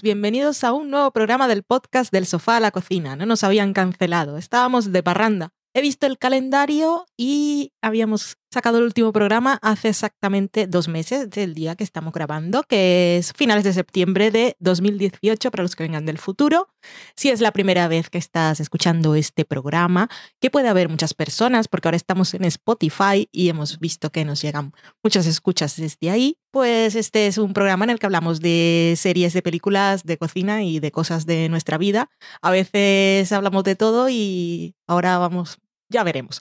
Bienvenidos a un nuevo programa del podcast del sofá a la cocina. No nos habían cancelado, estábamos de parranda. He visto el calendario y habíamos sacado el último programa hace exactamente dos meses del día que estamos grabando, que es finales de septiembre de 2018 para los que vengan del futuro. Si es la primera vez que estás escuchando este programa, que puede haber muchas personas, porque ahora estamos en Spotify y hemos visto que nos llegan muchas escuchas desde ahí, pues este es un programa en el que hablamos de series, de películas, de cocina y de cosas de nuestra vida. A veces hablamos de todo y ahora vamos, ya veremos.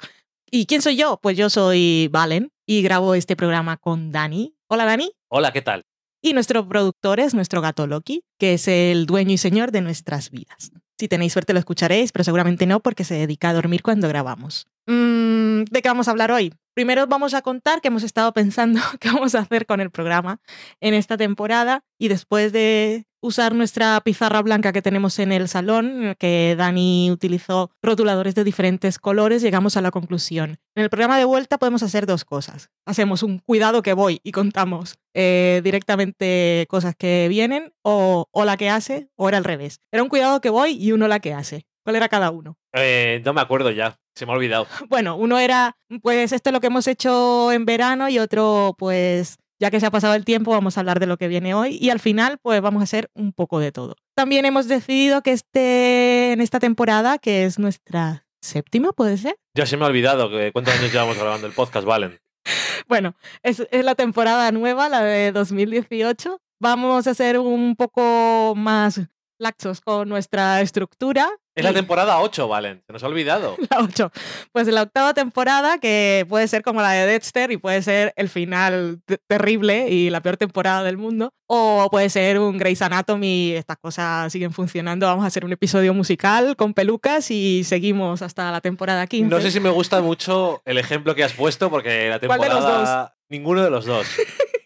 ¿Y quién soy yo? Pues yo soy Valen y grabo este programa con Dani. Hola Dani. Hola, ¿qué tal? Y nuestro productor es nuestro gato Loki, que es el dueño y señor de nuestras vidas. Si tenéis suerte lo escucharéis, pero seguramente no porque se dedica a dormir cuando grabamos. Mm, ¿De qué vamos a hablar hoy? Primero vamos a contar que hemos estado pensando qué vamos a hacer con el programa en esta temporada y después de usar nuestra pizarra blanca que tenemos en el salón, que Dani utilizó rotuladores de diferentes colores, llegamos a la conclusión. En el programa de vuelta podemos hacer dos cosas. Hacemos un cuidado que voy y contamos eh, directamente cosas que vienen o, o la que hace o era al revés. Era un cuidado que voy y uno la que hace. ¿Cuál era cada uno? Eh, no me acuerdo ya, se me ha olvidado. Bueno, uno era, pues esto es lo que hemos hecho en verano y otro, pues ya que se ha pasado el tiempo, vamos a hablar de lo que viene hoy y al final, pues vamos a hacer un poco de todo. También hemos decidido que este, en esta temporada, que es nuestra séptima, ¿puede ser? Ya se me ha olvidado que cuántos años llevamos grabando el podcast, Valen. Bueno, es, es la temporada nueva, la de 2018. Vamos a ser un poco más laxos con nuestra estructura. Es la temporada 8, Valen, se nos ha olvidado. La 8. Pues la octava temporada, que puede ser como la de Dexter y puede ser el final te- terrible y la peor temporada del mundo. O puede ser un Grey's Anatomy, estas cosas siguen funcionando. Vamos a hacer un episodio musical con pelucas y seguimos hasta la temporada 15. No sé si me gusta mucho el ejemplo que has puesto porque la ¿Cuál de los temporada... Ninguno de los dos.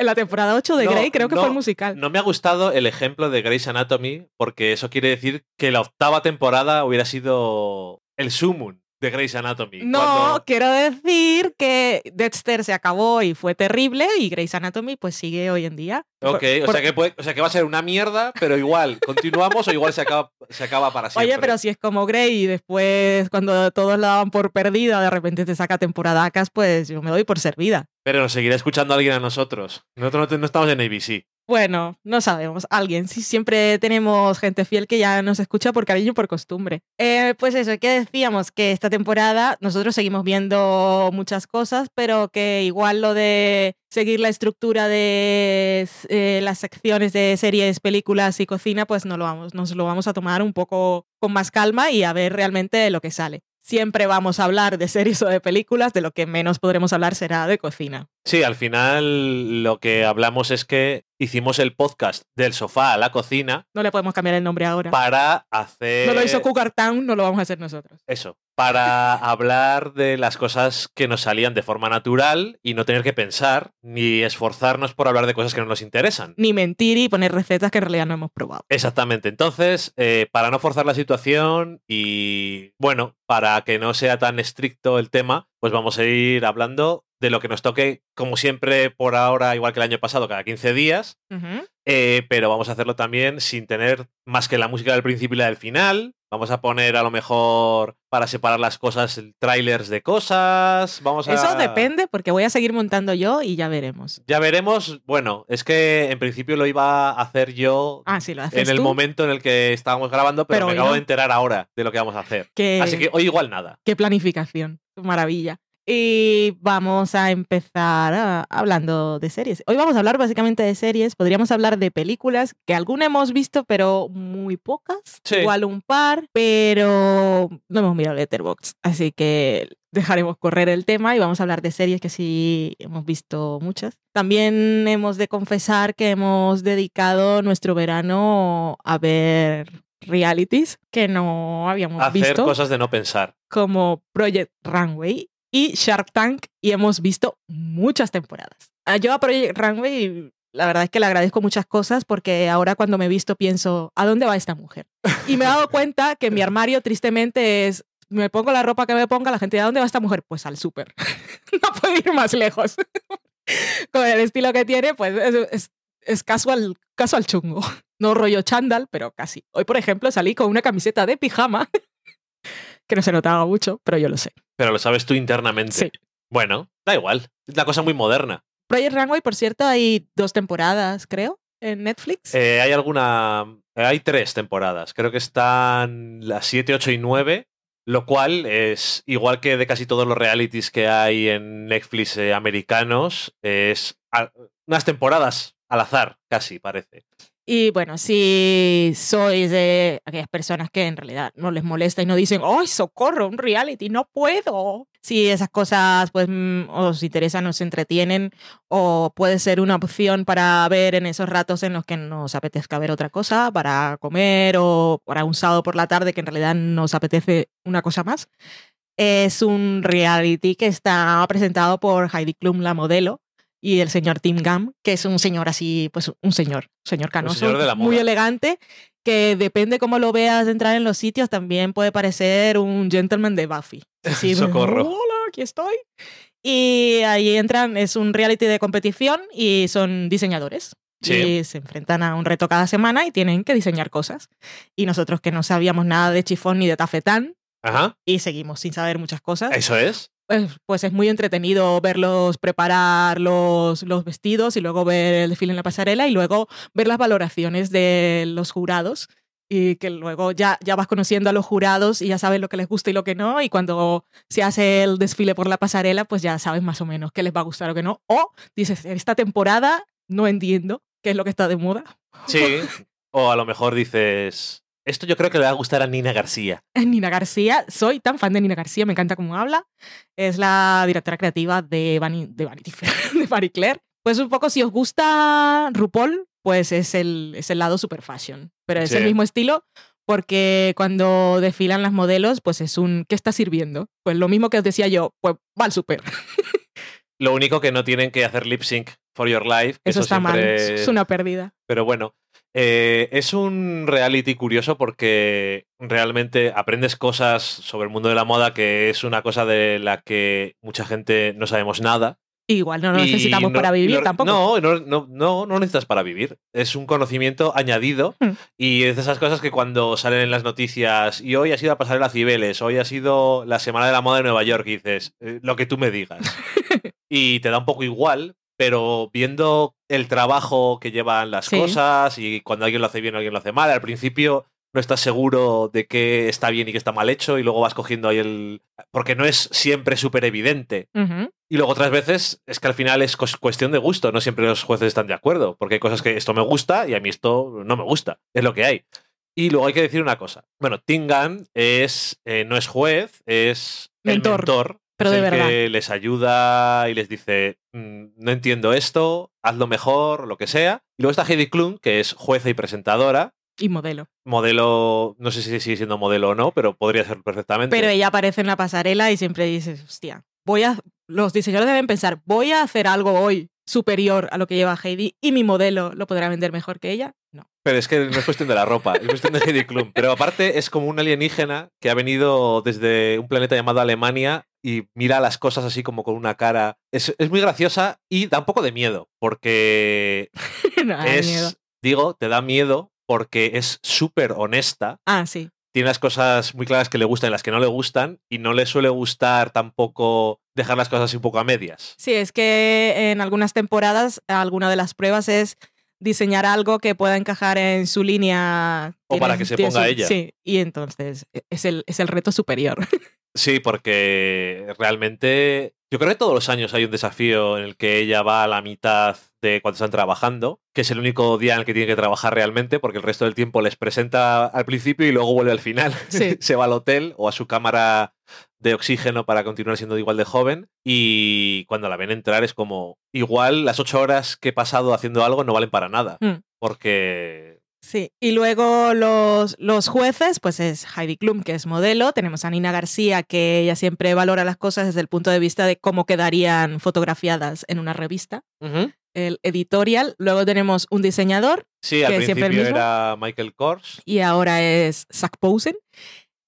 En la temporada 8 de No, Grey creo que no, fue el musical. No me ha gustado el ejemplo de Grey's Anatomy porque eso quiere decir que la octava temporada hubiera sido el sumum de Grey's Anatomy. No, cuando- quiero decir que Dexter se acabó y fue terrible y Grey's Anatomy pues sigue hoy en día. Ok, Por- o, por- sea que puede- o sea que va a ser una mierda, pero igual continuamos o igual se acaba, se acaba para siempre. Oye, pero si es como Grey y después cuando todos la daban por perdida, de repente te saca temporadacas, pues yo me doy por servida. Pero nos seguirá escuchando alguien a nosotros. Nosotros no, estamos en ABC. Bueno, no sabemos. Alguien. Sí, siempre tenemos gente fiel que ya nos escucha por cariño y por costumbre. Eh, pues eso, que decíamos que esta temporada nosotros seguimos viendo muchas cosas, pero que igual lo de seguir la estructura de eh, las secciones de series, películas y cocina, pues no lo vamos, nos lo vamos a tomar un poco con más calma y a ver realmente lo que sale. Siempre vamos a hablar de series o de películas, de lo que menos podremos hablar será de cocina. Sí, al final lo que hablamos es que hicimos el podcast del sofá a la cocina No le podemos cambiar el nombre ahora. para hacer... No lo hizo Cougar Town, no lo vamos a hacer nosotros. Eso, para hablar de las cosas que nos salían de forma natural y no tener que pensar ni esforzarnos por hablar de cosas que no nos interesan. Ni mentir y poner recetas que en realidad no hemos probado. Exactamente. Entonces, eh, para no forzar la situación y, bueno, para que no sea tan estricto el tema, pues vamos a ir hablando de lo que nos toque, como siempre, por ahora, igual que el año pasado, cada 15 días. Eh, pero vamos a hacerlo también sin tener más que la música del principio y la del final. Vamos a poner a lo mejor para separar las cosas, trailers de cosas. Vamos a... Eso depende porque voy a seguir montando yo y ya veremos. Ya veremos. Bueno, es que en principio lo iba a hacer yo Ah, sí, lo haces en el tú, momento en el que estábamos grabando, pero, Pero me acabo no. de enterar ahora de lo que vamos a hacer. Así que hoy igual nada. Qué planificación. Maravilla. Y vamos a empezar ah, hablando de series. Hoy vamos a hablar básicamente de series. Podríamos hablar de películas que alguna hemos visto, pero muy pocas. Sí. Igual un par, pero no hemos mirado Letterboxd. Así que dejaremos correr el tema y vamos a hablar de series que sí hemos visto muchas. También hemos de confesar que hemos dedicado nuestro verano a ver realities que no habíamos Hacer visto cosas de no pensar. como Project Runway y Shark Tank y hemos visto muchas temporadas. Ah, Yo a Project Runway la verdad es que le agradezco muchas cosas porque ahora cuando me he visto pienso, ¿a dónde va esta mujer? Y me he dado cuenta que mi armario tristemente es, me pongo la ropa que me ponga, la gente, ¿a dónde va esta mujer? Pues al súper. no puedo ir más lejos. Con el estilo que tiene, pues es, es es casual, casual chungo. No rollo chándal, pero casi. Hoy, por ejemplo, salí con una camiseta de pijama, que no se notaba mucho, pero yo lo sé. Pero lo sabes tú internamente. Sí. Bueno, da igual. Es la cosa muy moderna. Project Runway, por cierto, hay dos temporadas, creo, en Netflix. Eh, hay alguna. Hay tres temporadas. Creo que están las 7, 8 y 9. Lo cual es, igual que de casi todos los realities que hay en Netflix eh, americanos, es a- unas temporadas al azar, casi parece. Y bueno, si sois de aquellas personas que en realidad no les molesta y no dicen, ¡ay, socorro, un reality, no puedo! Si esas cosas pues mm, os interesan, os entretienen o puede ser una opción para ver en esos ratos en los que nos apetezca ver otra cosa, para comer o para un sábado por la tarde que en realidad nos apetece una cosa más. Es un reality que está presentado por Heidi Klum, la modelo, y el señor Tim Gam, que es un señor así, pues un señor, un señor canoso, señor de la muy elegante, que depende cómo lo veas entrar en los sitios, también puede parecer un gentleman de Buffy. Así, Socorro. Hola, aquí estoy. Y ahí entran, es un reality de competición y son diseñadores. Sí. Y se enfrentan a un reto cada semana y tienen que diseñar cosas. Y nosotros que no sabíamos nada de chifón ni de tafetán Ajá, y seguimos sin saber muchas cosas, eso es. pues, pues es muy entretenido verlos preparar los, los vestidos y luego ver el desfile en la pasarela y luego ver las valoraciones de los jurados y que luego ya, ya vas conociendo a los jurados y ya sabes lo que les gusta y lo que no y cuando se hace el desfile por la pasarela pues ya sabes más o menos qué les va a gustar o qué no. O dices, en esta temporada no entiendo qué es lo que está de moda. Sí. O a lo mejor dices. Esto yo creo que le va a gustar a Nina García. Nina García, soy tan fan de Nina García, me encanta cómo habla. Es la directora creativa de, de Vanity Fair, de Marie Claire. Pues un poco, si os gusta RuPaul, pues es el, es el lado super fashion. Pero es Sí. el mismo estilo porque cuando desfilan las modelos, pues es un ¿qué está sirviendo? Pues lo mismo que os decía yo, pues va al super. Lo único que no tienen que hacer lip sync for your life. que Eso, está mal, siempre- es una pérdida. Pero bueno, eh, es un reality curioso porque realmente aprendes cosas sobre el mundo de la moda que es una cosa de la que mucha gente no sabemos nada. Igual no lo necesitamos no- para vivir tampoco. No, no, no, no, no necesitas para vivir. Es un conocimiento añadido Hmm. y es de esas cosas que cuando salen en las noticias y hoy ha sido a pasar las Cibeles, hoy ha sido la Semana de la Moda de Nueva York y dices, eh, lo que tú me digas. y te da un poco igual, pero viendo el trabajo que llevan las Sí. cosas y cuando alguien lo hace bien o alguien lo hace mal, al principio no estás seguro de qué está bien y qué está mal hecho y luego vas cogiendo ahí el... porque no es siempre súper evidente. Y luego otras veces es que al final es cuestión de gusto, no siempre los jueces están de acuerdo, porque hay cosas que esto me gusta y a mí esto no me gusta, es lo que hay. Y luego hay que decir una cosa. Bueno, Tingan es, eh, no es juez, es Mentor, el mentor. Pero es de el verdad. que les ayuda y les dice, "Mm, no entiendo esto, hazlo mejor, lo que sea. Y luego está Heidi Klum, que es jueza y presentadora. Y modelo. Modelo, no sé si sigue siendo modelo o no, pero podría ser perfectamente. Pero ella aparece en la pasarela y siempre dices, hostia, voy a. Los diseñadores deben pensar, voy a hacer algo hoy superior a lo que lleva Heidi y mi modelo lo podrá vender mejor que ella. No. Pero es que no es cuestión de la ropa, es cuestión de Heidi Klum. Pero aparte es como un alienígena que ha venido desde un planeta llamado Alemania y mira las cosas así como con una cara. Es, es muy graciosa y da un poco de miedo, porque No, es, miedo. digo, te da miedo porque es súper honesta. Ah, sí. Tiene las cosas muy claras que le gustan y las que no le gustan, y no le suele gustar tampoco dejar las cosas así un poco a medias. Sí, es que en algunas temporadas, alguna de las pruebas es diseñar algo que pueda encajar en su línea. O para que se ponga su- ella. Sí, y entonces e- es el, es el reto superior. Sí, porque realmente yo creo que todos los años hay un desafío en el que ella va a la mitad de cuando están trabajando, que es el único día en el que tiene que trabajar realmente, porque el resto del tiempo les presenta al principio y luego vuelve al final. Sí. Se va al hotel o a su cámara de oxígeno para continuar siendo igual de joven y cuando la ven entrar es como igual las ocho horas que he pasado haciendo algo no valen para nada, Mm. porque Sí, y luego los, los jueces, pues es Heidi Klum, que es modelo, tenemos a Nina García, que ella siempre valora las cosas desde el punto de vista de cómo quedarían fotografiadas en una revista, el editorial, luego tenemos un diseñador sí, al Que siempre el mismo. era Michael Kors. y ahora es Zach Posen,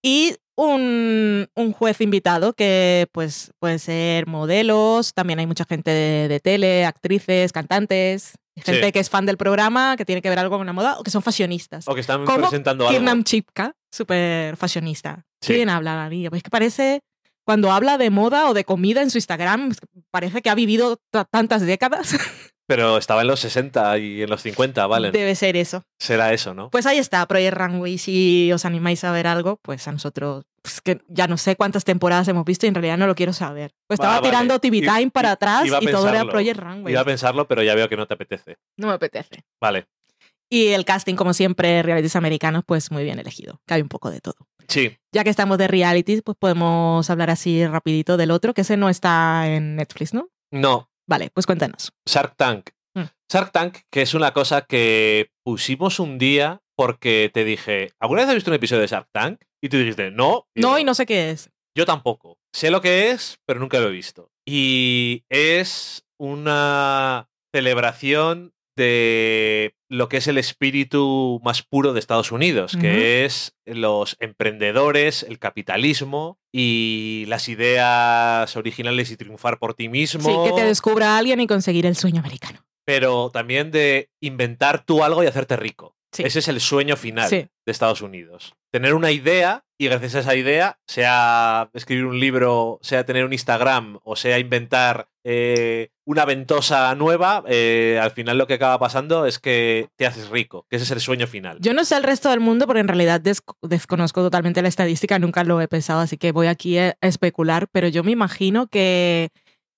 y un, un juez invitado que pues pueden ser modelos, también hay mucha gente de, de tele, actrices, cantantes, Gente Sí. que es fan del programa, que tiene que ver algo con la moda, o que son fashionistas. O que están ¿Cómo? presentando algo. Kirnam Chipka, súper fashionista. Sí. ¿Quién habla, la niña? Pues es que parece, cuando habla de moda o de comida en su Instagram, parece que ha vivido ta- tantas décadas. Pero estaba en los 60 y en los 50, ¿vale? Debe ser eso. Será eso, ¿no? Pues ahí está, Project Runway. Si os animáis a ver algo, pues a nosotros, pues que ya no sé cuántas temporadas hemos visto y en realidad no lo quiero saber. Pues estaba vale. tirando TV I- Time para atrás y todo era. Project Runway. Iba a pensarlo, pero ya veo que no te apetece. No me apetece. Vale. Y el casting, como siempre, realities americanos, pues muy bien elegido. Hay un poco de todo. Sí. Ya que estamos de realities, pues podemos hablar así rapidito del otro, que ese no está en Netflix, ¿no? No. Vale, pues cuéntanos. Shark Tank. Mm. Shark Tank, que es una cosa que pusimos un día porque te dije, ¿alguna vez has visto un episodio de Shark Tank? Y tú dijiste, no. No, y no sé qué es. Yo tampoco. Sé lo que es, pero nunca lo he visto. Y es una celebración de lo que es el espíritu más puro de Estados Unidos, que es los emprendedores, el capitalismo y las ideas originales y triunfar por ti mismo. Sí, que te descubra alguien y conseguir el sueño americano. pero también de inventar tú algo y hacerte rico. Sí. Ese es el sueño final Sí. de Estados Unidos. Tener una idea y gracias a esa idea, sea escribir un libro, sea tener un Instagram o sea inventar eh, una ventosa nueva, eh, al final lo que acaba pasando es que te haces rico, que ese es el sueño final. Yo no sé el resto del mundo porque en realidad des- desconozco totalmente la estadística, nunca lo he pensado, así que voy aquí a especular, pero yo me imagino que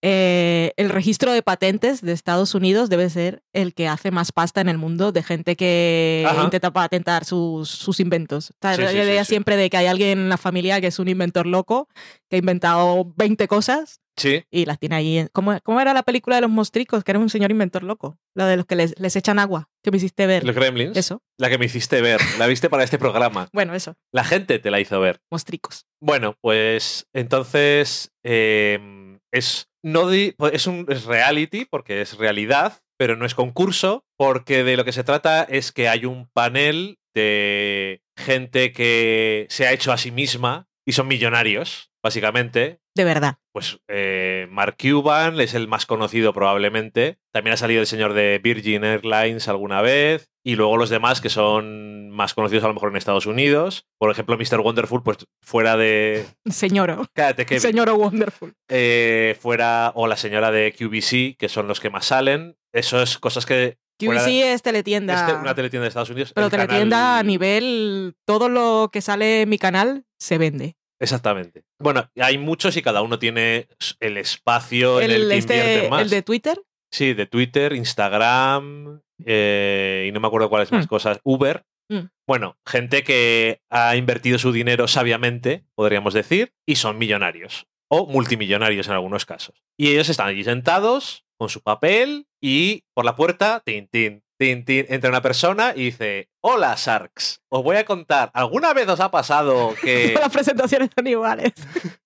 eh, el registro de patentes de Estados Unidos debe ser el que hace más pasta en el mundo de gente que Ajá. intenta patentar sus, sus inventos. O sea, Sí, la sí, idea sí, siempre de que hay alguien en la familia que es un inventor loco, que ha inventado 20 cosas y las tiene ahí. ¿Cómo, cómo era la película de los mostricos? Que era un señor inventor loco. La de los que les, les echan agua, que me hiciste ver. los Gremlins. Eso. La que me hiciste ver, la viste para este programa. Bueno, eso. La gente te la hizo ver. Mostricos. Bueno, pues entonces eh, es, no di- pues es un es reality porque es realidad, pero no es concurso, porque de lo que se trata es que hay un panel de gente que se ha hecho a sí misma y son millonarios, básicamente. De verdad. Pues eh, Mark Cuban es el más conocido probablemente. También ha salido el señor de Virgin Airlines alguna vez. Y luego los demás que son más conocidos a lo mejor en Estados Unidos. Por ejemplo, Mr. Wonderful, pues fuera de... Señoro. Cállate, Kevin. Señoro Wonderful. Eh, fuera... O la señora de QVC, que son los que más salen. Eso es cosas que... QVC de- es teletienda. este- una teletienda de Estados Unidos. pero el canal- teletienda a nivel. Todo lo que sale en mi canal se vende. Exactamente. Bueno, hay muchos y cada uno tiene el espacio en el El, que este, invierte más. el de Twitter. Sí, de Twitter, Instagram eh, y no me acuerdo cuáles más Hmm. cosas. Uber. Hmm. Bueno, gente que ha invertido su dinero sabiamente, podríamos decir, y son millonarios o multimillonarios en algunos casos. Y ellos están allí sentados con su papel y por la puerta, tin, tin, tin, tin, entra una persona y dice, hola Sharks, os voy a contar, ¿alguna vez os ha pasado que... Las presentaciones son iguales.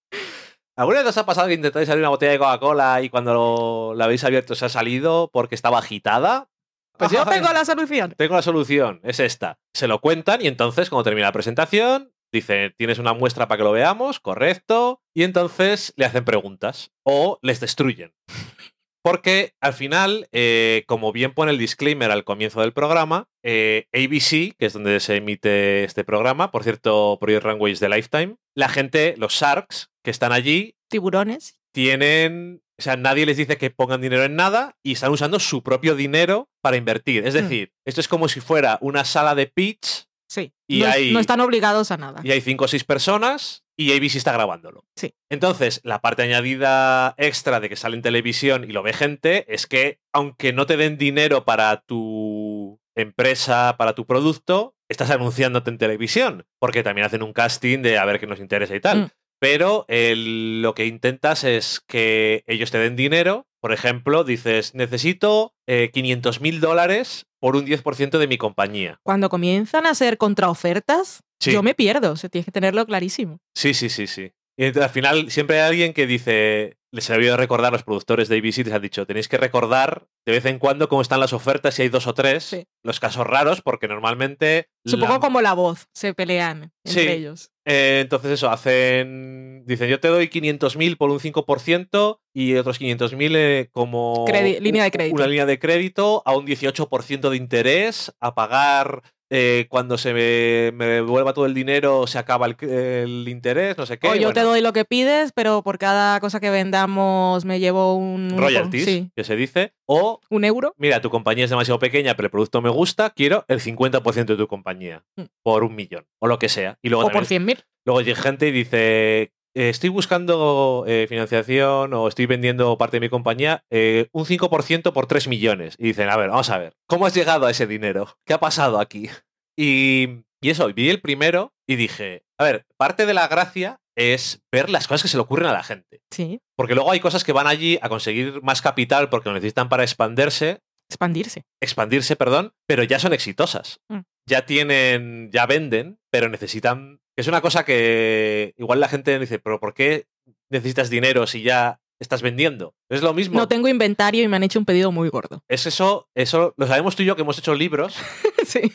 ¿Alguna vez os ha pasado que intentáis abrir una botella de Coca-Cola y cuando lo- la habéis abierto se ha salido porque estaba agitada? Pues yo tengo la solución. tengo la solución, es esta. Se lo cuentan y entonces cuando termina la presentación dice, tienes una muestra para que lo veamos, correcto, y entonces le hacen preguntas o les destruyen. Porque al final, eh, como bien pone el disclaimer al comienzo del programa, eh, ABC, que es donde se emite este programa, por cierto, Project Runway es de Lifetime, la gente, los Sharks que están allí, Tiburones. tienen, o sea, nadie les dice que pongan dinero en nada y están usando su propio dinero para invertir. Es Mm. decir, esto es como si fuera una sala de pitch Sí. Y no, es- hay- no están obligados a nada. y hay cinco o seis personas y ABC está grabándolo. Sí. Entonces, la parte añadida extra de que sale en televisión y lo ve gente es que, aunque no te den dinero para tu empresa, para tu producto, estás anunciándote en televisión, porque también hacen un casting de a ver qué nos interesa y tal. Mm. Pero el- lo que intentas es que ellos te den dinero. Por ejemplo, dices, necesito 500 mil dólares por un 10% de mi compañía. Cuando comienzan a hacer contraofertas, Sí. yo me pierdo. O sea, tienes que tenerlo clarísimo. Sí, sí, sí, sí. Y al final siempre hay alguien que dice, les he debido recordar, los productores de ABC les han dicho, tenéis que recordar de vez en cuando cómo están las ofertas, si hay dos o tres, Sí. los casos raros, porque normalmente... Supongo la- como la voz, se pelean entre Sí. ellos. Eh, entonces eso, hacen... Dicen, yo te doy 500.000 por un 5% y otros 500.000 eh, como... Credi- línea de crédito. Una línea de crédito a un 18% de interés, a pagar... eh, cuando se me, me devuelva todo el dinero se acaba el, el interés, no sé qué. o yo te doy lo que pides, pero por cada cosa que vendamos me llevo un... royalties, Sí, que se dice. O un euro. mira, tu compañía es demasiado pequeña, pero el producto me gusta, quiero el 50% de tu compañía Mm. por un millón o lo que sea. Y luego, O por también- 100.000. luego llega gente y dice, estoy buscando eh, financiación o estoy vendiendo parte de mi compañía, eh, un 5% por 3 millones. Y dicen, a ver, vamos a ver, ¿cómo has llegado a ese dinero? ¿Qué ha pasado aquí? Y, y eso, vi el primero y dije, a ver, parte de la gracia es ver las cosas que se le ocurren a la gente. Sí, Porque luego hay cosas que van allí a conseguir más capital porque lo necesitan para expandirse, expandirse. expandirse, perdón, pero ya son exitosas. Mm. Ya tienen, ya venden, pero necesitan. Es una cosa que igual la gente dice, pero ¿por qué necesitas dinero si ya estás vendiendo? Es lo mismo. No tengo inventario y me han hecho un pedido muy gordo. Es eso, eso lo sabemos tú y yo que hemos hecho libros sí.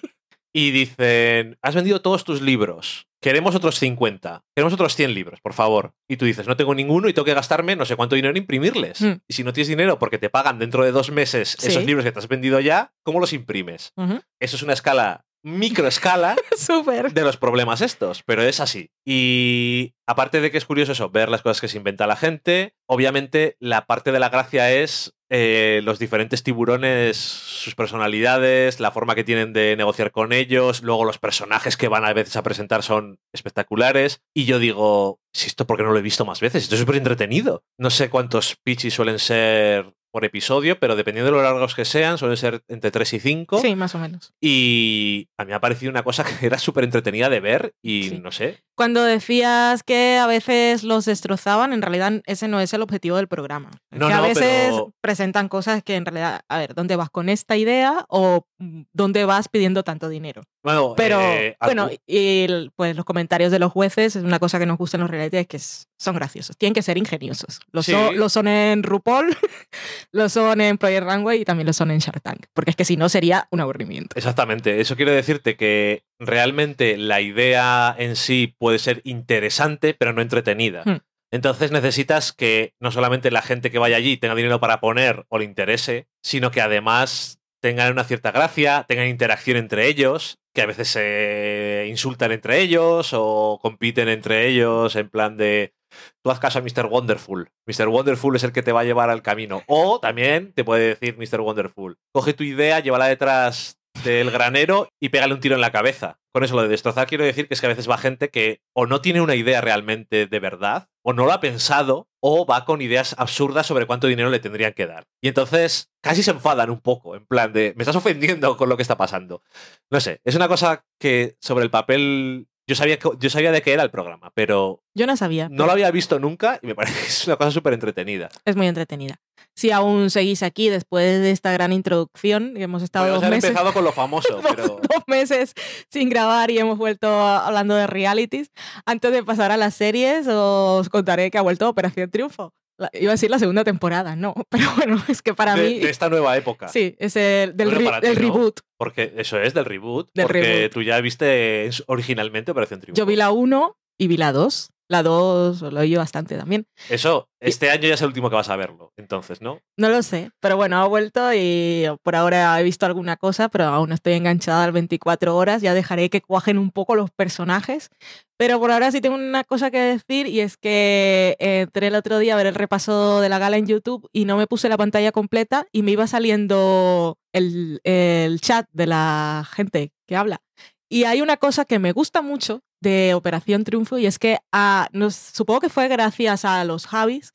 y dicen, has vendido todos tus libros, queremos otros 50, queremos otros 100 libros, por favor. Y tú dices, no tengo ninguno y tengo que gastarme no sé cuánto dinero en imprimirles. Mm. Y si no tienes dinero porque te pagan dentro de dos meses Sí. esos libros que te has vendido ya, ¿cómo los imprimes? Eso es una escala, microescala de los problemas estos, pero es así. Y aparte de que es curioso eso, ver las cosas que se inventa la gente, obviamente la parte de la gracia es eh, los diferentes tiburones, sus personalidades, la forma que tienen de negociar con ellos, luego los personajes que van a veces a presentar son espectaculares. Y yo digo, si esto porque no lo he visto más veces, esto es súper entretenido. No sé cuántos pitches suelen ser por episodio, pero dependiendo de lo largos que sean, suelen ser entre 3 y 5. Sí, más o menos. Y a mí me ha parecido una cosa que era súper entretenida de ver y Sí. no sé. Cuando decías que a veces los destrozaban, en realidad ese no es el objetivo del programa. No, que a no, veces pero- presentan cosas que en realidad, a ver, ¿dónde vas con esta idea o dónde vas pidiendo tanto dinero? Bueno, Pero eh, bueno, y el- pues los comentarios de los jueces es una cosa que nos gusta en los reality, es que es- son graciosos, tienen que ser ingeniosos. Lo, Sí. son, lo son en RuPaul, lo son en Project Runway y también lo son en Shark Tank, porque es que si no sería un aburrimiento. exactamente. Eso quiere decirte que realmente la idea en sí puede ser interesante, pero no entretenida. Hmm. Entonces necesitas que no solamente la gente que vaya allí tenga dinero para poner o le interese, sino que además tengan una cierta gracia, tengan interacción entre ellos, que a veces se insultan entre ellos o compiten entre ellos en plan de tú haz caso a Mr. Wonderful. Mr. Wonderful es el que te va a llevar al camino. O también te puede decir Mr. Wonderful, coge tu idea, llévala detrás del granero y pégale un tiro en la cabeza. Con eso lo de destrozar quiero decir que es que a veces va gente que o no tiene una idea realmente de verdad, o no lo ha pensado, o va con ideas absurdas sobre cuánto dinero le tendrían que dar. Y entonces casi se enfadan un poco, en plan de, me estás ofendiendo con lo que está pasando. No sé, es una cosa que sobre el papel yo sabía, que- yo sabía de qué era el programa, pero Yo no sabía. no lo había visto nunca y me parece que es una cosa súper entretenida. Es muy entretenida. Si aún seguís aquí después de esta gran introducción, hemos estado Podríamos dos haber meses, empezado con lo famoso, pero... dos meses sin grabar y hemos vuelto hablando de realities. Antes de pasar a las series, os contaré que ha vuelto Operación Triunfo. La- iba a decir la segunda temporada, no, pero bueno, es que para de, mí, de esta nueva época. sí, es el del, reboot. Porque eso es del reboot. Del porque reboot. tú ya viste en- originalmente Operación Triunfo. Yo vi la 1 y vi la 2. La 2 lo oí bastante también. Eso, este año ya es el último que vas a verlo, entonces, ¿no? No lo sé, pero bueno, ha vuelto y por ahora he visto alguna cosa, pero aún estoy enganchada al 24 horas. Ya dejaré que cuajen un poco los personajes. Pero por ahora sí tengo una cosa que decir y es que eh, entré el otro día a ver el repaso de la gala en YouTube y no me puse la pantalla completa y me iba saliendo el, el chat de la gente que habla. Y hay una cosa que me gusta mucho de Operación Triunfo y es que ah, nos, supongo que fue gracias a los Javis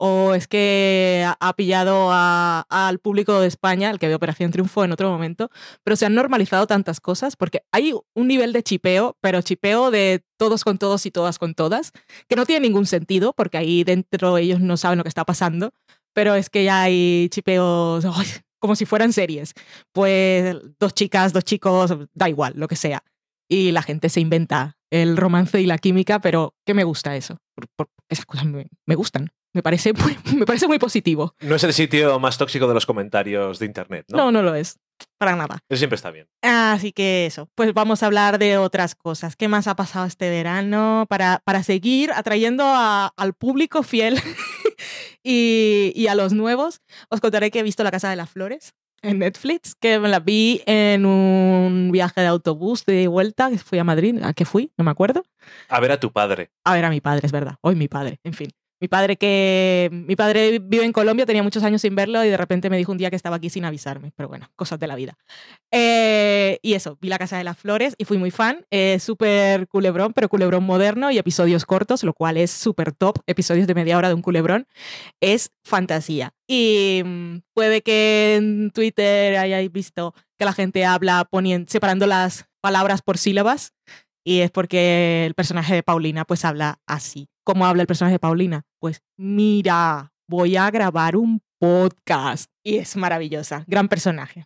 o es que ha- pillado a- al público de España, el que ve Operación Triunfo en otro momento, pero se han normalizado tantas cosas porque hay un nivel de chipeo, pero chipeo de todos con todos y todas con todas, que no tiene ningún sentido porque ahí dentro ellos no saben lo que está pasando, pero es que ya hay chipeos como si fueran series. Pues dos chicas, dos chicos, da igual, lo que sea. Y la gente se inventa el romance y la química, pero que me gusta eso. por- por- esas cosas me- me gustan. Me parece, muy, me parece muy positivo. No es el sitio más tóxico de los comentarios de Internet, ¿no? No, no lo es. Para nada. Eso siempre está bien. Así que eso, pues vamos a hablar de otras cosas. ¿Qué más ha pasado este verano para, para seguir atrayendo a- al público fiel y, y a los nuevos? Os contaré que he visto La Casa de las Flores en Netflix, que me la vi en un viaje de autobús de vuelta, que fui a Madrid, ¿a qué fui? No me acuerdo. A ver a tu padre. A ver a mi padre, es verdad. Hoy mi padre, en fin. Mi padre que mi padre vive en Colombia, tenía muchos años sin verlo y de repente me dijo un día que estaba aquí sin avisarme. Pero bueno, cosas de la vida. Eh, y eso, vi La Casa de las Flores y fui muy fan. Eh, súper culebrón, pero culebrón moderno y episodios cortos, lo cual es súper top. Episodios de media hora de un culebrón. Es fantasía. Y mm, puede que en Twitter hayáis visto que la gente habla poniendo, separando las palabras por sílabas. Y es porque el personaje de Paulina pues habla así. ¿Cómo habla el personaje de Paulina? Pues mira, voy a grabar un podcast. Y es maravillosa. Gran personaje.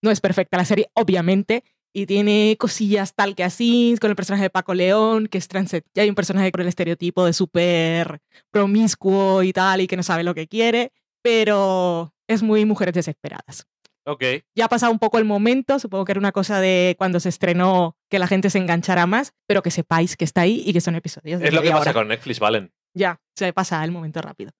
No es perfecta la serie, obviamente. Y tiene cosillas tal que así, con el personaje de Paco León, que es transet. Ya hay un personaje con el estereotipo de súper promiscuo y tal, y que no sabe lo que quiere. Pero es muy mujeres desesperadas. Ok. Ya ha pasado un poco el momento, supongo que era una cosa de cuando se estrenó que la gente se enganchara más, pero que sepáis que está ahí y que son episodios de Es lo que pasa hora. con Netflix, Valen. Ya, se pasa el momento rápido.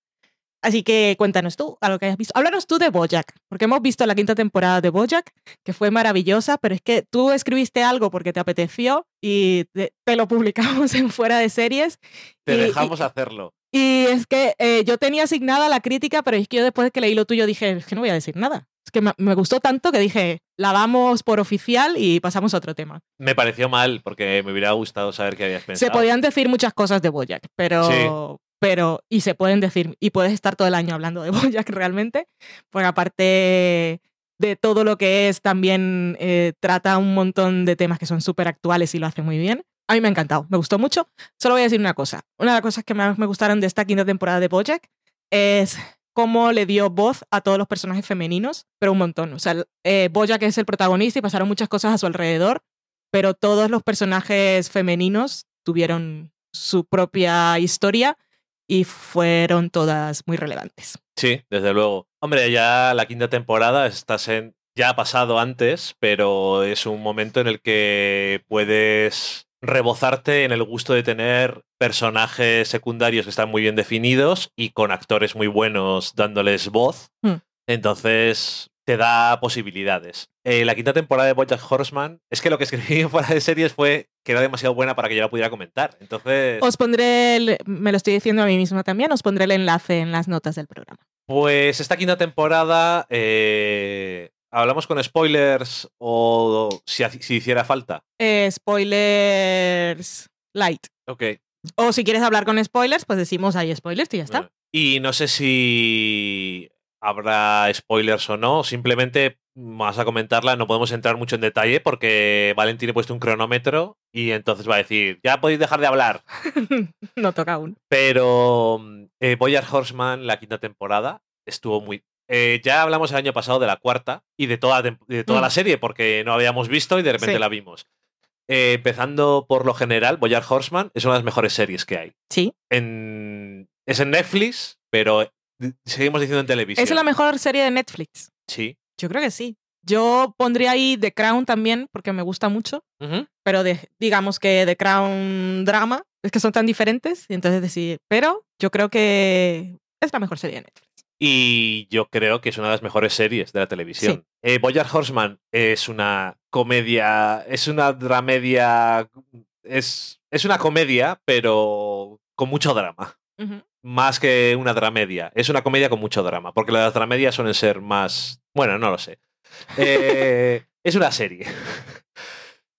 Así que cuéntanos tú a lo que hayas visto. Háblanos tú de Bojack, porque hemos visto la quinta temporada de Bojack, que fue maravillosa, pero es que tú escribiste algo porque te apeteció y te, te lo publicamos en fuera de series. Te Y- dejamos y- hacerlo. Y es que eh, yo tenía asignada la crítica, pero es que yo después de que leí lo tuyo dije, es que no voy a decir nada. Es que me, me gustó tanto que dije, la damos por oficial y pasamos a otro tema. Me pareció mal porque me hubiera gustado saber qué habías pensado. Se podían decir muchas cosas de Bojack, pero, pero, y se pueden decir, y puedes estar todo el año hablando de Bojack realmente, porque aparte de todo lo que es, también eh, trata un montón de temas que son súper actuales y lo hace muy bien. A mí me ha encantado, me gustó mucho. Solo voy a decir una cosa. Una de las cosas que más me gustaron de esta quinta temporada de Bojack es cómo le dio voz a todos los personajes femeninos, pero un montón. O sea, eh, Bojack es el protagonista y pasaron muchas cosas a su alrededor, pero todos los personajes femeninos tuvieron su propia historia y fueron todas muy relevantes. Sí, desde luego. Hombre, ya la quinta temporada estás en. Ya ha pasado antes, pero es un momento en el que puedes rebozarte en el gusto de tener personajes secundarios que están muy bien definidos y con actores muy buenos dándoles voz. Hmm. Entonces te da posibilidades. Eh, la quinta temporada de Bojack Horseman es que lo que escribí fuera de series fue que era demasiado buena para que yo la pudiera comentar. Entonces, Os pondré, el- me lo estoy diciendo a mí misma también, os pondré el enlace en las notas del programa. Pues esta quinta temporada, eh, ¿hablamos con spoilers o si, si hiciera falta? Eh, spoilers light. Ok. O si quieres hablar con spoilers, pues decimos hay spoilers y ya está. Y no sé si habrá spoilers o no, simplemente vas a comentarla, no podemos entrar mucho en detalle porque Valentín tiene puesto un cronómetro y entonces va a decir, ya podéis dejar de hablar. no toca aún. Pero eh, Boyard Horseman, la quinta temporada, estuvo muy... eh, ya hablamos el año pasado de la cuarta y de toda, de toda Mm. la serie porque no habíamos visto y de repente Sí. la vimos. Eh, empezando por lo general, Boyard Horseman es una de las mejores series que hay. Sí. En, es en Netflix, pero di- seguimos diciendo en televisión. ¿Es la mejor serie de Netflix? Sí. Yo creo que sí. Yo pondría ahí The Crown también, porque me gusta mucho. Pero de- digamos que The Crown drama, es que son tan diferentes, y entonces decir, pero yo creo que es la mejor serie de Netflix. Y yo creo que es una de las mejores series de la televisión. Eh, Bojack Horseman es una comedia, es una dramedia, es, es una comedia, pero con mucho drama. Más que una dramedia. Es una comedia con mucho drama, porque las dramedias suelen ser más... Bueno, no lo sé. Eh, es una serie.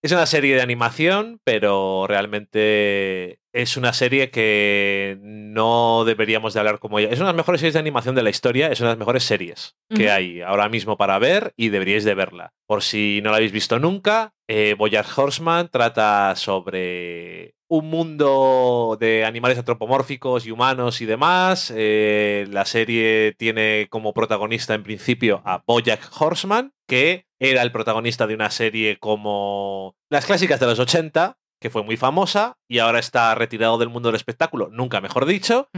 Es una serie de animación, pero realmente es una serie que no deberíamos de hablar como ella. Es una de las mejores series de animación de la historia, es una de las mejores series que hay ahora mismo para ver y deberíais de verla. Por si no la habéis visto nunca, eh, Boyard Horseman trata sobre un mundo de animales antropomórficos y humanos y demás. Eh, la serie tiene como protagonista en principio a Bojack Horseman, que era el protagonista de una serie como las clásicas de los 80, que fue muy famosa y ahora está retirado del mundo del espectáculo, nunca mejor dicho,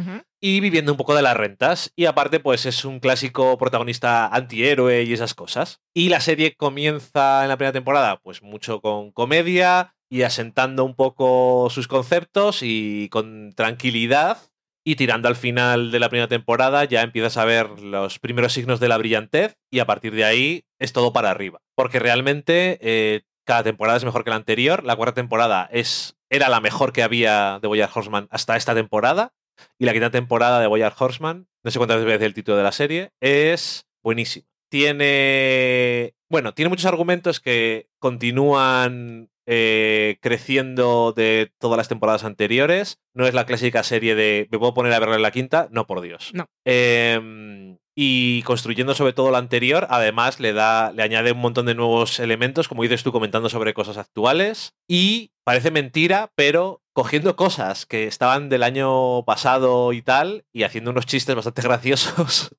y viviendo un poco de las rentas. Y aparte, pues es un clásico protagonista antihéroe y esas cosas. Y la serie comienza en la primera temporada, pues mucho con comedia y asentando un poco sus conceptos y con tranquilidad. Y tirando al final de la primera temporada ya empiezas a ver los primeros signos de la brillantez y a partir de ahí es todo para arriba. Porque realmente eh, cada temporada es mejor que la anterior. La cuarta temporada es, era la mejor que había de Boyar Horseman hasta esta temporada. Y la quinta temporada de Boyar Horseman, no sé cuántas veces el título de la serie, es buenísima. Tiene. Bueno, tiene muchos argumentos que continúan eh, creciendo de todas las temporadas anteriores. No es la clásica serie de me puedo poner a verla en la quinta, no por Dios. No. Em, y construyendo sobre todo lo anterior, además le da, le añade un montón de nuevos elementos, como dices tú, comentando sobre cosas actuales. Y parece mentira, pero cogiendo cosas que estaban del año pasado y tal, y haciendo unos chistes bastante graciosos.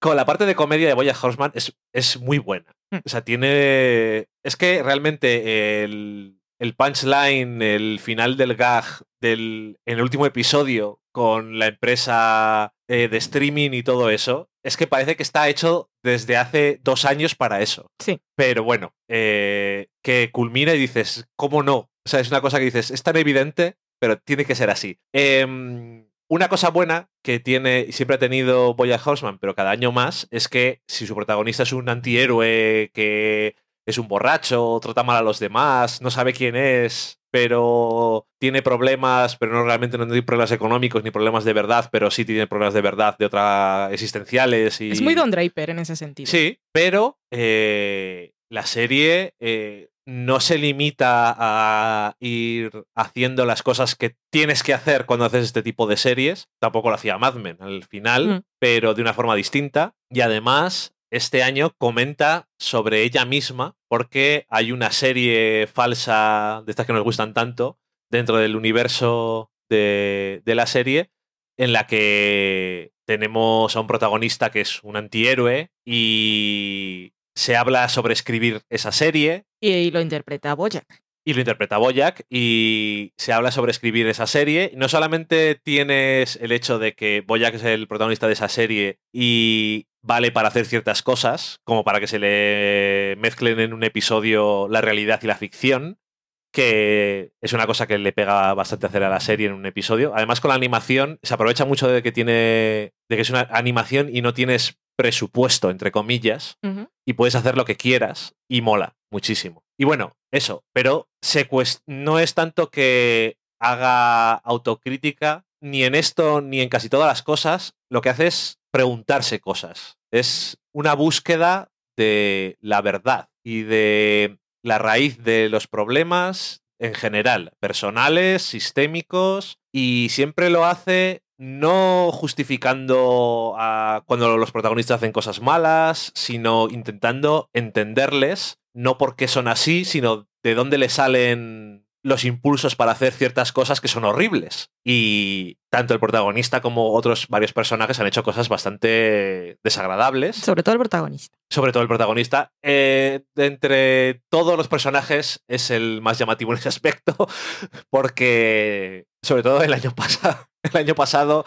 Con la parte de comedia de Boya Horseman es, es muy buena. Mm. O sea, tiene. Es que realmente el, el punchline, el final del gag del, en el último episodio con la empresa eh, de streaming y todo eso, es que parece que está hecho desde hace dos años para eso. Sí. Pero bueno, eh, que culmina y dices, ¿cómo no? O sea, es una cosa que dices, es tan evidente, pero tiene que ser así. Em, una cosa buena que tiene y siempre ha tenido Boya Horseman, pero cada año más, es que si su protagonista es un antihéroe que es un borracho, trata mal a los demás, no sabe quién es, pero tiene problemas, pero no realmente no tiene problemas económicos ni problemas de verdad, pero sí tiene problemas de verdad de otra existenciales y Es muy Don Draper en ese sentido. Sí, pero eh, la serie eh, no se limita a ir haciendo las cosas que tienes que hacer cuando haces este tipo de series. Tampoco lo hacía Mad Men al final, Mm. pero de una forma distinta. Y además, este año comenta sobre ella misma, porque hay una serie falsa de estas que nos gustan tanto dentro del universo de, de la serie, en la que tenemos a un protagonista que es un antihéroe y se habla sobre escribir esa serie Y, y lo interpreta Bojack. y lo interpreta Boyack y se habla sobre escribir esa serie. No solamente tienes el hecho de que Boyack es el protagonista de esa serie y vale para hacer ciertas cosas, como para que se le mezclen en un episodio la realidad y la ficción, que es una cosa que le pega bastante hacer a la serie en un episodio. Además, con la animación se aprovecha mucho de que tiene de que es una animación y no tienes presupuesto, entre comillas, y puedes hacer lo que quieras y mola muchísimo. Y bueno, eso, pero se no es tanto que haga autocrítica ni en esto ni en casi todas las cosas, lo que hace es preguntarse cosas. Es una búsqueda de la verdad y de la raíz de los problemas en general, personales, sistémicos, y siempre lo hace no justificando cuando los protagonistas hacen cosas malas, sino intentando entenderles, no porque son así, sino de dónde le salen los impulsos para hacer ciertas cosas que son horribles. Y tanto el protagonista como otros varios personajes han hecho cosas bastante desagradables Sobre todo el protagonista. sobre todo el protagonista. Eh, entre todos los personajes es el más llamativo en ese aspecto, porque sobre todo el año pasado, el año pasado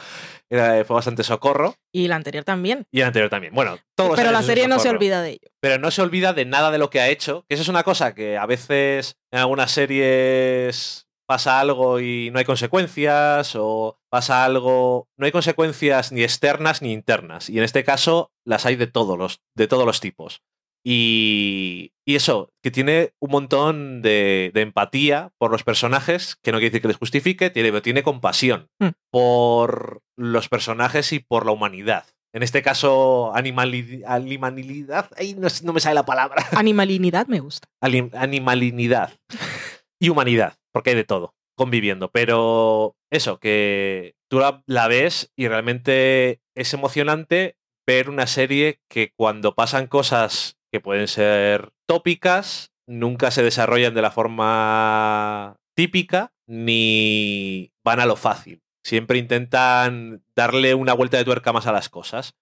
era- fue bastante socorro Y la anterior también. y el anterior también. Bueno, todos Pero la serie no se olvida de ello. Pero no se olvida de nada de lo que ha hecho, que eso es una cosa que a veces en algunas series pasa algo y no hay consecuencias, o pasa algo, no hay consecuencias ni externas ni internas. Y en este caso las hay de todos los, de todos los tipos. Y, y eso, que tiene un montón de, de empatía por los personajes, que no quiere decir que les justifique, tiene, pero tiene compasión Mm. por los personajes y por la humanidad. En este caso, animali- animalidad, ay, no, no me sale la palabra. Animalinidad me gusta. Ali- animalinidad y humanidad, porque hay de todo conviviendo. Pero eso, que tú la, la ves y realmente es emocionante ver una serie que cuando pasan cosas que pueden ser tópicas, nunca se desarrollan de la forma típica ni van a lo fácil. Siempre intentan darle una vuelta de tuerca más a las cosas.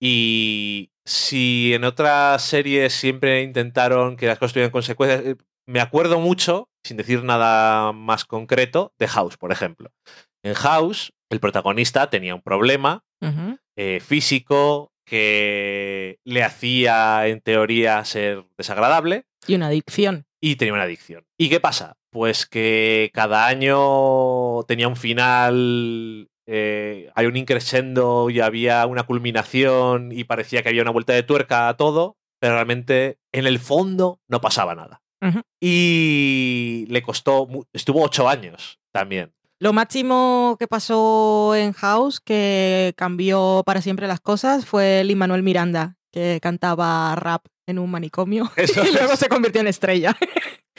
Y si en otras series siempre intentaron que las cosas tuvieran consecuencias, eh, me acuerdo mucho, sin decir nada más concreto, de House, por ejemplo. En House, el protagonista tenía un problema eh, físico que le hacía, en teoría, ser desagradable Y una adicción. y tenía una adicción. ¿Y qué pasa? Pues que cada año tenía un final, eh, hay un increscendo y había una culminación y parecía que había una vuelta de tuerca a todo, pero realmente en el fondo no pasaba nada. Y le costó, estuvo ocho años también. Lo máximo que pasó en House, que cambió para siempre las cosas, fue Lin Manuel Miranda, que cantaba rap en un manicomio Eso y luego es. se convirtió en estrella.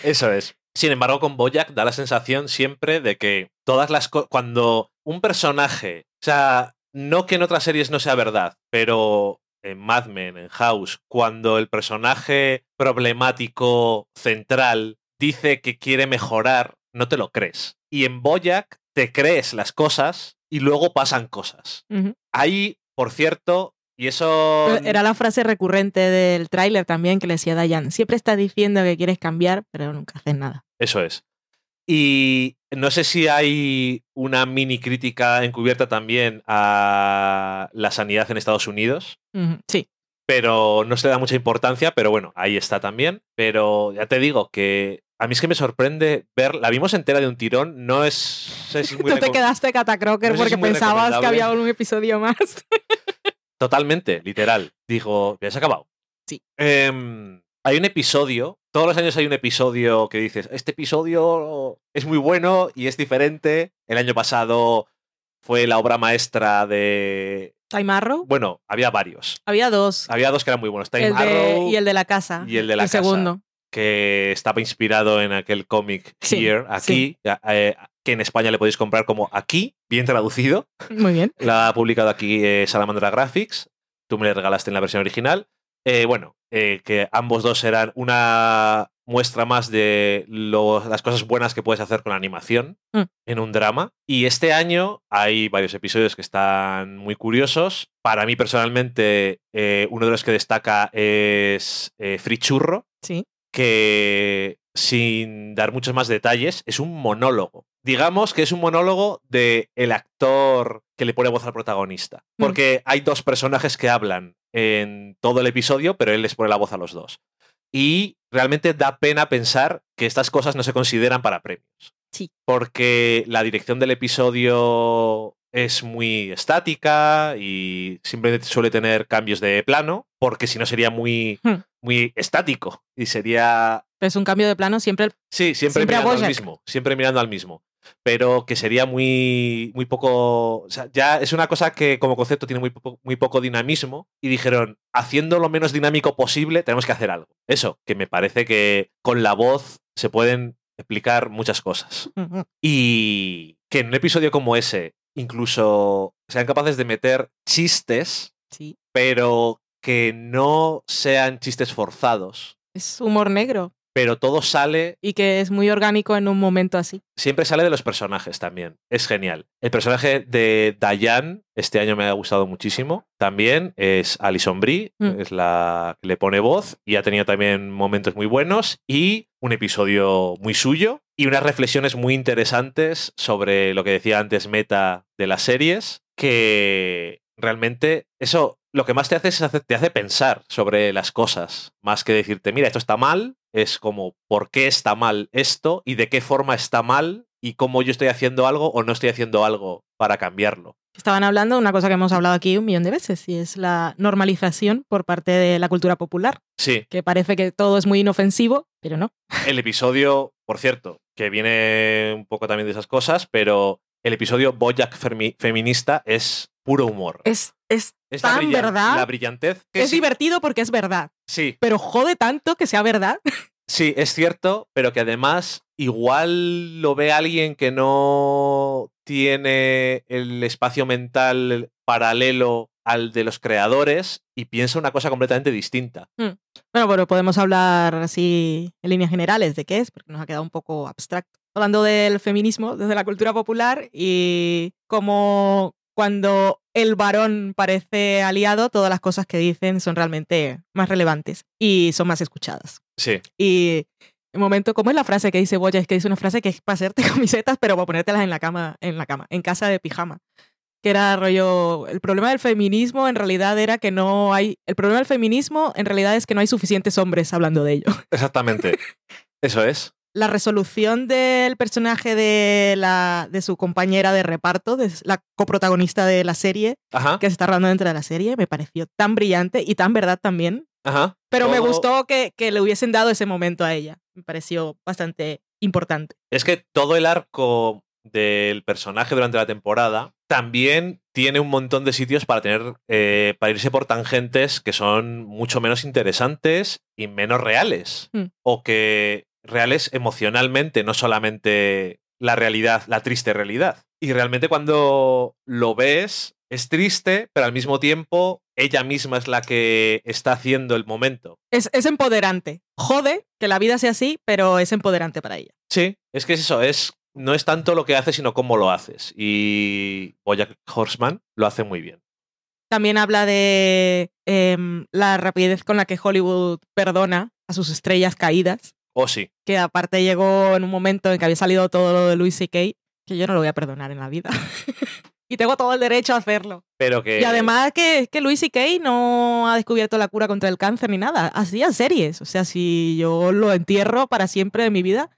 Eso es. Sin embargo, con Boyack da la sensación siempre de que todas las cosas. Cuando un personaje. O sea, no que en otras series no sea verdad, pero en Mad Men, en House, cuando el personaje problemático central dice que quiere mejorar, no te lo crees. Y en Boyack te crees las cosas y luego pasan cosas. Ahí, por cierto, y eso. Era la frase recurrente del tráiler también que le decía Dayan. Siempre estás diciendo que quieres cambiar, pero nunca haces nada. Eso es. Y no sé si hay una mini crítica encubierta también a la sanidad en Estados Unidos. Sí. pero no se le da mucha importancia, pero bueno, ahí está también. Pero ya te digo que a mí es que me sorprende ver, la vimos entera de un tirón, no es... muy Tú te quedaste catacroker no porque pensabas que había un episodio más. Totalmente, literal. Digo, ya se ha acabado. Sí. Em, hay un episodio, todos los años hay un episodio que dices, este episodio es muy bueno y es diferente. El año pasado fue la obra maestra de... Time Arrow. Bueno, había varios. Había dos. Había dos que eran muy buenos. Time El de- y el de la casa. y el de la casa. segundo. Que estaba inspirado en aquel cómic Sí, Here, aquí, eh, que en España le podéis comprar como aquí, bien traducido. Muy bien. La ha publicado aquí eh, Salamandra Graphics. Tú me la regalaste en la versión original. Eh, bueno, eh, que ambos dos eran una muestra más de lo- las cosas buenas que puedes hacer con la animación Mm. en un drama. Y este año hay varios episodios que están muy curiosos. Para mí personalmente, uno de los que destaca es Free Churro, Sí. Que sin dar muchos más detalles, es un monólogo. Digamos que es un monólogo de el actor que le pone voz al protagonista. Mm. Porque hay dos personajes que hablan en todo el episodio, pero él les pone la voz a los dos. Y realmente da pena pensar que estas cosas no se consideran para premios. Sí. Porque la dirección del episodio es muy estática y simplemente suele tener cambios de plano, porque si no sería muy, Hmm. muy estático y sería Pero es un cambio de plano siempre. Sí, siempre, mirando al mismo. Siempre mirando al mismo. Pero que sería muy, muy poco. O sea, ya es una cosa que como concepto tiene muy poco, muy poco dinamismo. Y dijeron, haciendo lo menos dinámico posible, tenemos que hacer algo. Eso, que me parece que con la voz se pueden explicar muchas cosas. Y que en un episodio como ese, incluso sean capaces de meter chistes, Sí. pero que no sean chistes forzados. Es humor negro. Pero todo sale Y que es muy orgánico en un momento así. siempre sale de los personajes también. Es genial. El personaje de Diane este año me ha gustado muchísimo. También es Alison Brie, Mm. es la que le pone voz y ha tenido también momentos muy buenos y un episodio muy suyo y unas reflexiones muy interesantes sobre lo que decía antes Meta de las series, que realmente eso lo que más te hace es te hace pensar sobre las cosas, más que decirte, mira, esto está mal, es como por qué está mal esto y de qué forma está mal y cómo yo estoy haciendo algo o no estoy haciendo algo para cambiarlo. Estaban hablando de una cosa que hemos hablado aquí un millón de veces y es la normalización por parte de la cultura popular, Sí, que parece que todo es muy inofensivo, pero no. el episodio, por cierto, que viene un poco también de esas cosas, pero el episodio Fermi- feminista es puro humor. Es, es, Es la, tan brillan- verdad. la brillantez. que es sí, divertido porque es verdad, sí, pero jode tanto que sea verdad. sí, es cierto, pero que además igual lo ve alguien que no tiene el espacio mental paralelo al de los creadores y piensa una cosa completamente distinta. Bueno, pero podemos hablar así en líneas generales de qué es, porque nos ha quedado un poco abstracto. Hablando del feminismo desde la cultura popular y como cuando el varón parece aliado, todas las cosas que dicen son realmente más relevantes y son más escuchadas. Sí, Y El momento, ¿cómo es la frase que dice Boya? Es que dice una frase que es para hacerte camisetas, pero para ponértelas en la cama, en la cama, en casa de pijama. Que era rollo. El problema del feminismo en realidad era que no hay. El problema del feminismo en realidad es que no hay suficientes hombres hablando de ello. Exactamente. Eso es. La resolución del personaje de, la, de su compañera de reparto, de la coprotagonista de la serie, Ajá. que se está hablando dentro de la serie, me pareció tan brillante y tan verdad también. Ajá. Pero me gustó que, que le hubiesen dado ese momento a ella. Me pareció bastante importante. Es que todo el arco del personaje durante la temporada también tiene un montón de sitios para tener eh, para irse por tangentes que son mucho menos interesantes y menos reales Mm. o que reales emocionalmente no solamente la realidad la triste realidad y realmente cuando lo ves es triste pero al mismo tiempo ella misma es la que está haciendo el momento Es, es empoderante. Jode que la vida sea así, pero es empoderante para ella. Sí, es que es eso, es no es tanto lo que haces, sino cómo lo haces. Y Bojack Horseman lo hace muy bien. También habla de em, la rapidez con la que Hollywood perdona a sus estrellas caídas. O sí, Que aparte llegó en un momento en que había salido todo lo de Louis C.K., que yo no lo voy a perdonar en la vida. y tengo todo el derecho a hacerlo. pero que Y además que, que Louis C.K. no ha descubierto la cura contra el cáncer ni nada. Hacía series. O sea, si yo lo entierro para siempre de mi vida,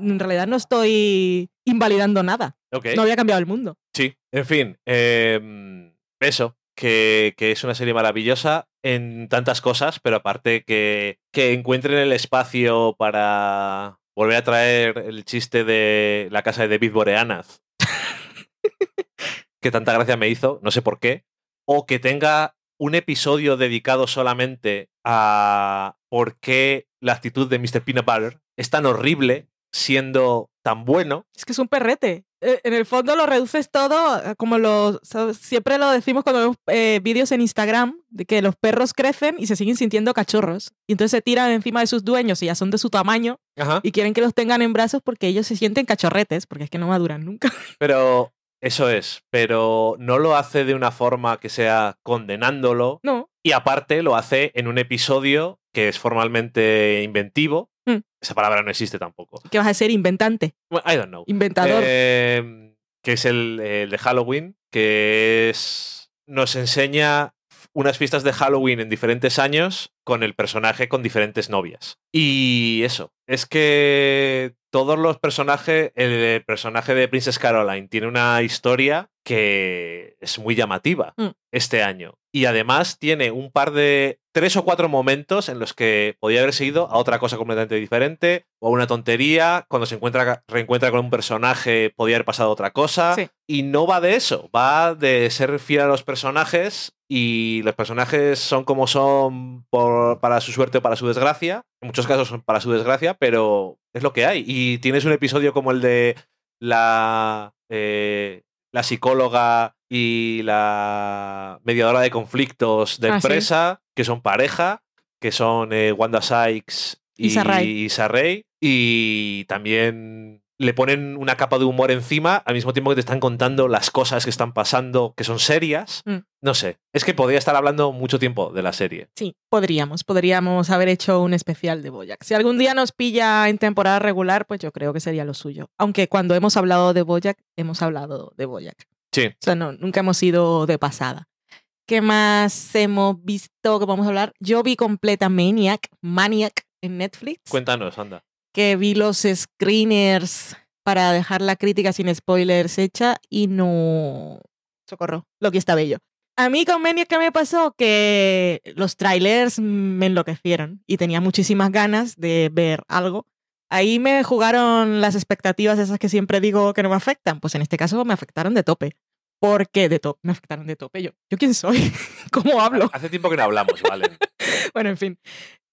en realidad no estoy invalidando nada. No había cambiado el mundo. sí. En fin, em, eso, que, que es una serie maravillosa en tantas cosas, pero aparte que, que encuentren el espacio para volver a traer el chiste de la casa de David Boreanaz, que tanta gracia me hizo, no sé por qué, o que tenga un episodio dedicado solamente a por qué la actitud de Mr. Peanut Butter es tan horrible siendo tan bueno. Es que es un perrete. Eh, En el fondo lo reduces todo, eh, como lo, siempre lo decimos cuando vemos eh, vídeos en Instagram, de que los perros crecen y se siguen sintiendo cachorros. Y entonces se tiran encima de sus dueños y ya son de su tamaño Ajá. y quieren que los tengan en brazos porque ellos se sienten cachorretes, porque es que no maduran nunca. Pero eso es, pero no lo hace de una forma que sea condenándolo No, y aparte lo hace en un episodio que es formalmente inventivo. Esa palabra no existe tampoco. que vas a ser inventante, Bueno, I don't know. inventador. Eh, que es el, el de Halloween, que es nos enseña unas fiestas de Halloween en diferentes años con el personaje con diferentes novias. Y eso, es que todos los personajes, el personaje de Princess Caroline tiene una historia que es muy llamativa Mm. este año. Y además tiene un par de tres o cuatro momentos en los que podía haber seguido a otra cosa completamente diferente o a una tontería. Cuando se encuentra, reencuentra con un personaje, podía haber pasado otra cosa. Sí. Y no va de eso, va de ser fiel a los personajes y los personajes son como son por- para su suerte o para su desgracia. En muchos casos son para su desgracia, pero es lo que hay. Y tienes un episodio como el de la, eh, la psicóloga y la mediadora de conflictos de Ah, sí. empresa, que son pareja, que son eh, Wanda Sykes y Rae, y también le ponen una capa de humor encima al mismo tiempo que te están contando las cosas que están pasando que son serias. Mm. No sé, es que podría estar hablando mucho tiempo de la serie. Sí, podríamos, podríamos haber hecho un especial de Boyack. Si algún día nos pilla en temporada regular, pues yo creo que sería lo suyo. Aunque cuando hemos hablado de Boyack, hemos hablado de Boyack. Sí. O sea, no, nunca hemos ido de pasada. ¿Qué más hemos visto que vamos a hablar? Yo vi completa Maniac, Maniac en Netflix, Cuéntanos, anda. Que vi los screeners para dejar la crítica sin spoilers hecha y no... Socorro, lo que está bello. A mí con Maniac, ¿qué me pasó? Que los trailers me enloquecieron y tenía muchísimas ganas de ver algo. Ahí me jugaron las expectativas esas que siempre digo que no me afectan. Pues en este caso me afectaron de tope. ¿Por qué de tope? Me afectaron de tope. Yo, ¿yo quién soy? ¿Cómo hablo? Hace tiempo que no hablamos, ¿vale? bueno, en fin.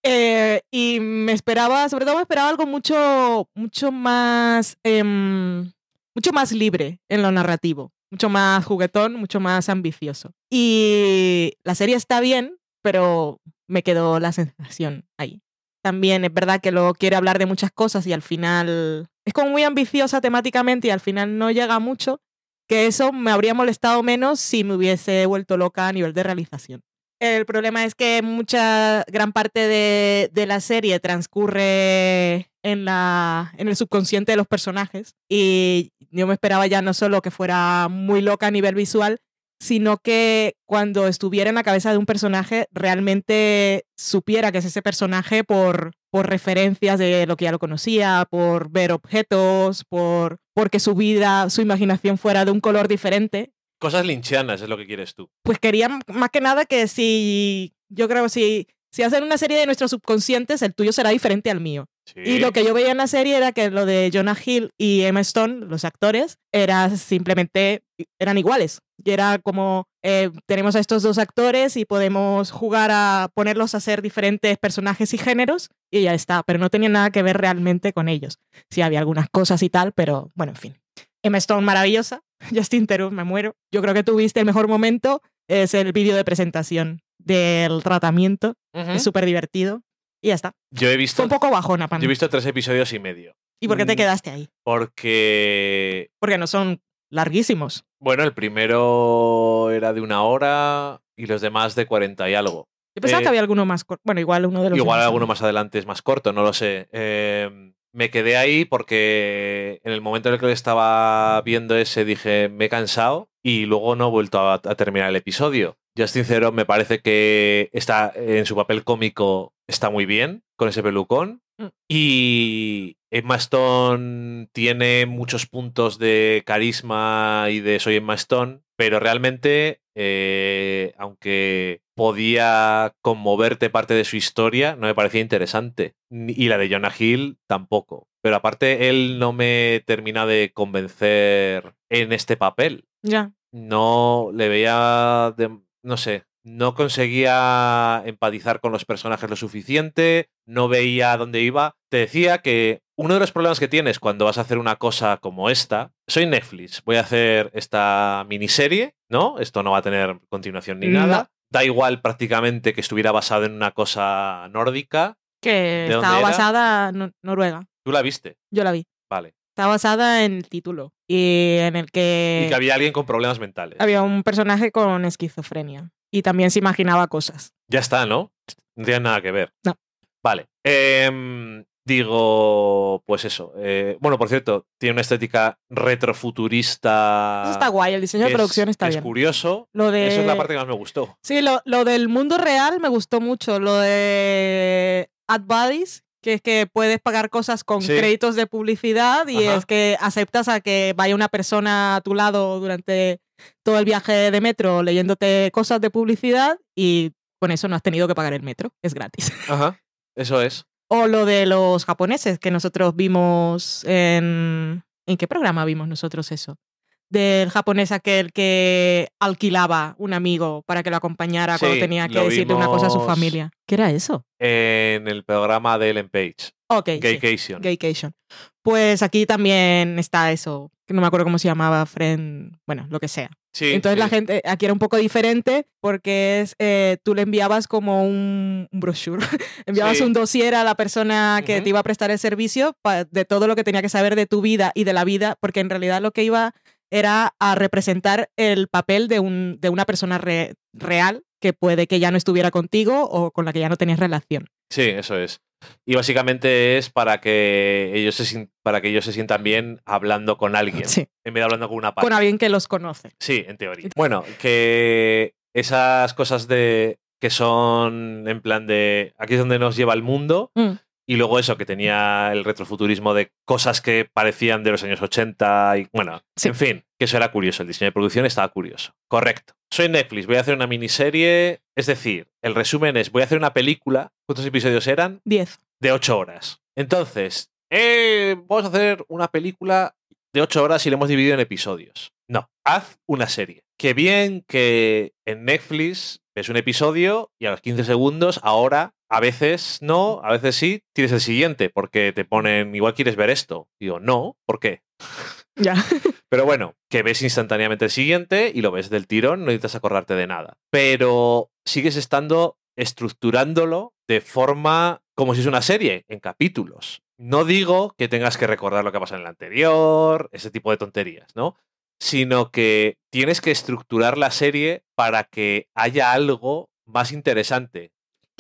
Eh, y me esperaba, sobre todo me esperaba algo mucho, mucho más, em, mucho más libre en lo narrativo, mucho más juguetón, mucho más ambicioso. Y la serie está bien, pero me quedó la sensación ahí. También es verdad que luego quiere hablar de muchas cosas y al final es como muy ambiciosa temáticamente y al final no llega mucho, que eso me habría molestado menos si me hubiese vuelto loca a nivel de realización. El problema es que mucha, gran parte de, de la serie transcurre en, la, en el subconsciente de los personajes y yo me esperaba ya no solo que fuera muy loca a nivel visual, sino que cuando estuviera en la cabeza de un personaje realmente supiera que es ese personaje por, por referencias de lo que ya lo conocía, por ver objetos, por porque su vida, su imaginación fuera de un color diferente. Cosas linchianas es lo que quieres tú. Pues quería más que nada que si, yo creo que si, si hacen una serie de nuestros subconscientes, el tuyo será diferente al mío. Y lo que yo veía en la serie era que lo de Jonah Hill y Emma Stone, los actores, era simplemente, eran iguales. Y era como, eh, tenemos a estos dos actores y podemos jugar a ponerlos a ser diferentes personajes y géneros y ya está, pero no tenía nada que ver realmente con ellos. Sí, había algunas cosas y tal, pero bueno, en fin. Emma Stone maravillosa, Justin Theroux, me muero. Yo creo que tuviste el mejor momento, es el vídeo de presentación del tratamiento, es súper divertido. Y ya está. Yo he visto. Fue un poco bajona para Yo he visto tres episodios y medio. ¿Y por qué te Mm, quedaste ahí? Porque. Porque no son larguísimos. Bueno, el primero era de una hora y los demás de 40 y algo. Yo pensaba Eh, que había alguno más corto. Bueno, igual uno de los. Igual alguno más adelante es más corto, no lo sé. Eh, me quedé ahí porque en el momento en el que lo estaba viendo ese dije, me he cansado y luego no he vuelto a, terminar el episodio. Justin Theroux me parece que está en su papel cómico está muy bien con ese pelucón Mm. y Emma Stone tiene muchos puntos de carisma y de soy Emma Stone, pero realmente eh, aunque podía conmoverte parte de su historia, no me parecía interesante. Y la de Jonah Hill tampoco. Pero aparte, él no me termina de convencer en este papel. Ya. No le veía, de- no sé, no conseguía empatizar con los personajes lo suficiente, no veía dónde iba. Te decía que uno de los problemas que tienes cuando vas a hacer una cosa como esta, soy Netflix, voy a hacer esta miniserie, ¿no? Esto no va a tener continuación ni No. nada. Da igual prácticamente que estuviera basado en una cosa nórdica. Que estaba basada en Noruega. Tú la viste, Yo la vi. vale. Está basada en el título. Y en el que, Y que había alguien con problemas mentales. había un personaje con esquizofrenia. Y también se imaginaba cosas. Ya está, ¿no? No tiene nada que ver. No. Vale. Em, digo, pues eso. eh, bueno, por cierto, tiene una estética retrofuturista. Eso está guay. El diseño de es- producción está que bien. Es curioso. Lo de... Eso es la parte que más me gustó. Sí, lo, lo del mundo real me gustó mucho. Lo de Ad Buddies, que es que puedes pagar cosas con Sí. créditos de publicidad y Ajá. es que aceptas a que vaya una persona a tu lado durante todo el viaje de metro leyéndote cosas de publicidad y con eso no has tenido que pagar el metro. Es gratis. Ajá. Eso es. O lo de los japoneses que nosotros vimos en... ¿En qué programa vimos nosotros eso? Del japonés aquel que alquilaba un amigo para que lo acompañara cuando tenía que decirle una cosa a su familia. ¿Qué era eso? En el programa de Ellen Page. Ok. sí, Gaycation. Gaycation. Pues aquí también está eso, que no me acuerdo cómo se llamaba, friend, bueno, lo que sea. Sí, Entonces la gente aquí era un poco diferente porque es eh, tú le enviabas como un, un brochure, enviabas Sí. un dossier a la persona que te iba a prestar el servicio de todo lo que tenía que saber de tu vida y de la vida, porque en realidad lo que iba era a representar el papel de, un, de una persona re- real que puede que ya no estuviera contigo o con la que ya no tenías relación. Sí, eso es. Y básicamente es para que ellos se, para que ellos se sientan bien hablando con alguien, Sí, en vez de hablando con una con página. alguien que los conoce. Sí, en teoría. Bueno, que esas cosas de que son en plan de aquí es donde nos lleva el mundo Mm. Y luego eso que tenía el retrofuturismo de cosas que parecían de los años 80 y bueno, Sí. en fin, que eso era curioso, el diseño de producción estaba curioso. Correcto. Soy Netflix, voy a hacer una miniserie, es decir, el resumen es voy a hacer una película, ¿cuántos episodios eran? 10. de 8 horas. Entonces, eh, vamos a hacer una película de 8 horas y la hemos dividido en episodios. No, haz una serie. Qué bien que en Netflix ves un episodio y a los 15 segundos, ahora, a veces no, a veces sí, tienes el siguiente, porque te ponen, igual quieres ver esto. Digo, no, ¿por qué? Ya. Pero bueno, que ves instantáneamente el siguiente y lo ves del tirón, no necesitas acordarte de nada. Pero sigues estando estructurándolo de forma como si es una serie, en capítulos. No digo que tengas que recordar lo que ha pasado en el anterior, ese tipo de tonterías, ¿no? Sino que tienes que estructurar la serie para que haya algo más interesante.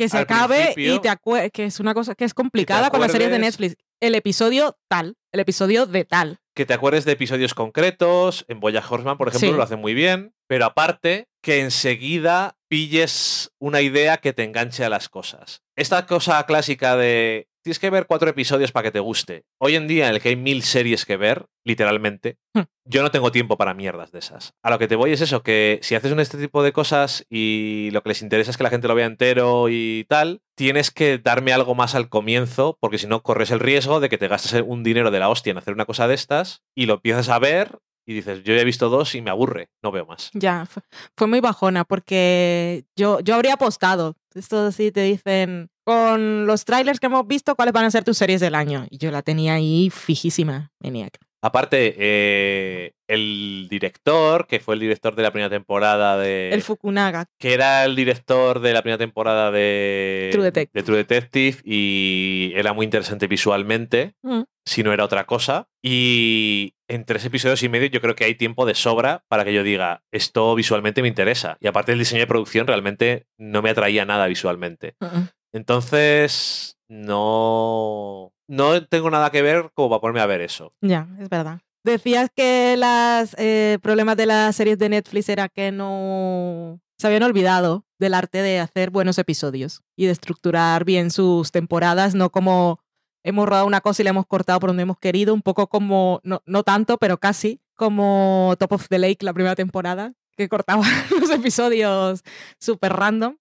Que se acabe y te acue- que es una cosa que es complicada con las series de acuerdes- Netflix. El episodio tal, el episodio de tal. Que te acuerdes de episodios concretos. En Boya Horseman, por ejemplo, Sí. lo hacen muy bien. Pero aparte, que enseguida pilles una idea que te enganche a las cosas. Esta cosa clásica de tienes que ver cuatro episodios para que te guste. Hoy en día, en el que hay mil series que ver, literalmente, Hmm. yo no tengo tiempo para mierdas de esas. A lo que te voy es eso, que si haces un este tipo de cosas y lo que les interesa es que la gente lo vea entero y tal, tienes que darme algo más al comienzo, porque si no corres el riesgo de que te gastes un dinero de la hostia en hacer una cosa de estas y lo empiezas a ver y dices, yo ya he visto dos y me aburre, no veo más. Ya, fue, fue muy bajona porque yo, yo habría apostado. Esto así te dicen, con los trailers que hemos visto, ¿cuáles van a ser tus series del año? Y yo la tenía ahí fijísima, Maniac. Aparte, eh, el director, que fue el director de la primera temporada de... El Fukunaga. que era el director de la primera temporada de True Detective. de True Detective y era muy interesante visualmente, Mm. si no era otra cosa. Y en tres episodios y medio yo creo que hay tiempo de sobra para que yo diga, esto visualmente me interesa. Y aparte el diseño de producción realmente no me atraía nada visualmente. Mm-mm. Entonces, no, no tengo nada que ver como para ponerme a ver eso. Ya, es verdad. Decías que los problemas de las series de Netflix era que no se habían olvidado del arte de hacer buenos episodios y de estructurar bien sus temporadas, no como hemos rodado una cosa y la hemos cortado por donde hemos querido, un poco como, no, no tanto, pero casi, como Top of the Lake, la primera temporada, que cortaba los episodios súper random.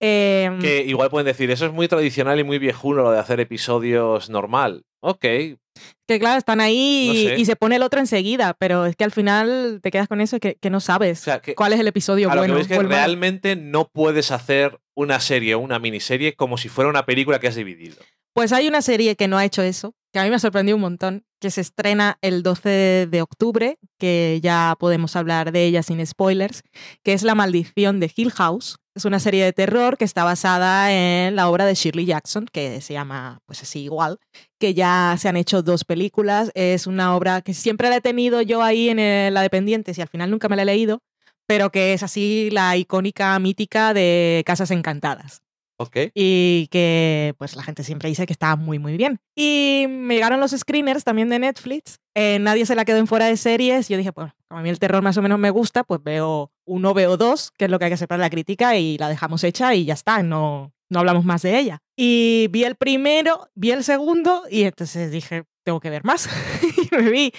Em, Que igual pueden decir, eso es muy tradicional y muy viejuno lo de hacer episodios normal. Ok, Que claro, están ahí No y, sé. y se pone el otro enseguida, pero es que al final te quedas con eso que, que no sabes o sea, que, cuál es el episodio a lo bueno. que ves que realmente no puedes hacer una serie o una miniserie como si fuera una película que has dividido. Pues hay una serie que no ha hecho eso, que a mí me ha sorprendido un montón, que se estrena el 12 de octubre, que ya podemos hablar de ella sin spoilers, que es La maldición de Hill House. Es una serie de terror que está basada en la obra de Shirley Jackson, que se llama pues así igual, que ya se han hecho dos películas. Es una obra que siempre la he tenido yo ahí en el- la Dependientes y al final nunca me la he leído, pero que es así la icónica mítica de Casas Encantadas Ok. y que pues la gente siempre dice que está muy muy bien. Y me llegaron los screeners también de Netflix, eh, nadie se la quedó en fuera de series, yo dije, pues como a mí el terror más o menos me gusta, pues veo uno, veo dos, que es lo que hay que hacer para la crítica y la dejamos hecha y ya está, no, no hablamos más de ella. Y vi el primero, vi el segundo y entonces dije, tengo que ver más. y me vi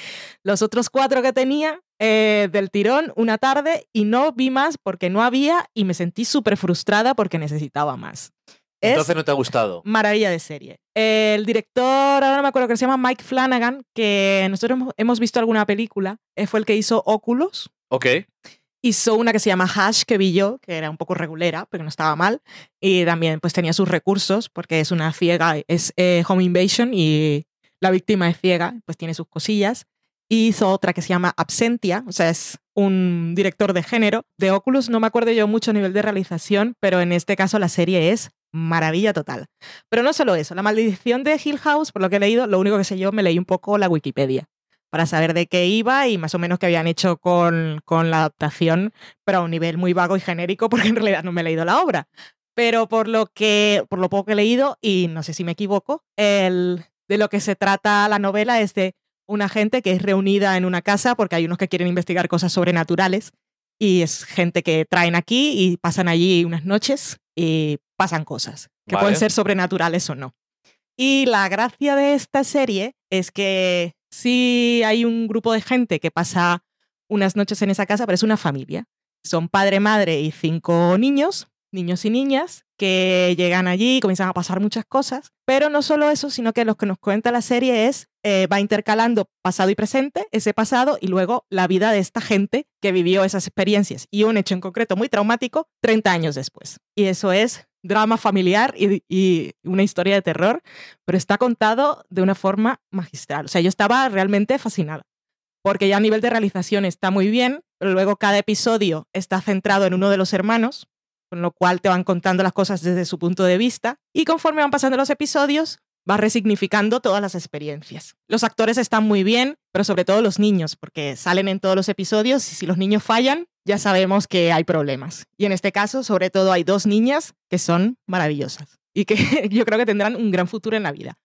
los otros cuatro que tenía eh, del tirón una tarde y no vi más porque no había y me sentí súper frustrada porque necesitaba más. Es Entonces no te ha gustado. maravilla de serie. El director, ahora no me acuerdo que se llama Mike Flanagan, que nosotros hemos- visto alguna película, eh, fue el que hizo Oculus. Ok. Hizo una que se llama Hash, que vi yo, que era un poco regulera, pero no estaba mal. Y también pues tenía sus recursos, porque es una ciega, es eh, Home Invasion y la víctima es ciega, pues tiene sus cosillas. Hizo otra que se llama Absentia, o sea, es un director de género. De Oculus no me acuerdo yo mucho a nivel de realización, pero en este caso la serie es maravilla total. Pero no solo eso, la maldición de Hill House, por lo que he leído, lo único que sé yo, me leí un poco la Wikipedia para saber de qué iba y más o menos qué habían hecho con, con la adaptación, pero a un nivel muy vago y genérico, porque en realidad no me he leído la obra. Pero por lo, que, por lo poco que he leído, y no sé si me equivoco, el, de lo que se trata la novela es de una gente que es reunida en una casa porque hay unos que quieren investigar cosas sobrenaturales y es gente que traen aquí y pasan allí unas noches y pasan cosas que Vale. pueden ser sobrenaturales o no. Y la gracia de esta serie es que sí hay un grupo de gente que pasa unas noches en esa casa, pero es una familia. Son padre, madre y cinco niños, niños y niñas, que llegan allí y comienzan a pasar muchas cosas. Pero no solo eso, sino que lo que nos cuenta la serie es, eh, va intercalando pasado y presente, ese pasado, y luego la vida de esta gente que vivió esas experiencias y un hecho en concreto muy traumático 30 años después. Y eso es drama familiar y, y una historia de terror, pero está contado de una forma magistral. O sea, yo estaba realmente fascinada, porque ya a nivel de realización está muy bien, pero luego cada episodio está centrado en uno de los hermanos, con lo cual te van contando las cosas desde su punto de vista, y conforme van pasando los episodios, vas resignificando todas las experiencias. Los actores están muy bien, pero sobre todo los niños, porque salen en todos los episodios y si los niños fallan, ya sabemos que hay problemas. Y en este caso, sobre todo, hay dos niñas que son maravillosas y que yo creo que tendrán un gran futuro en la vida.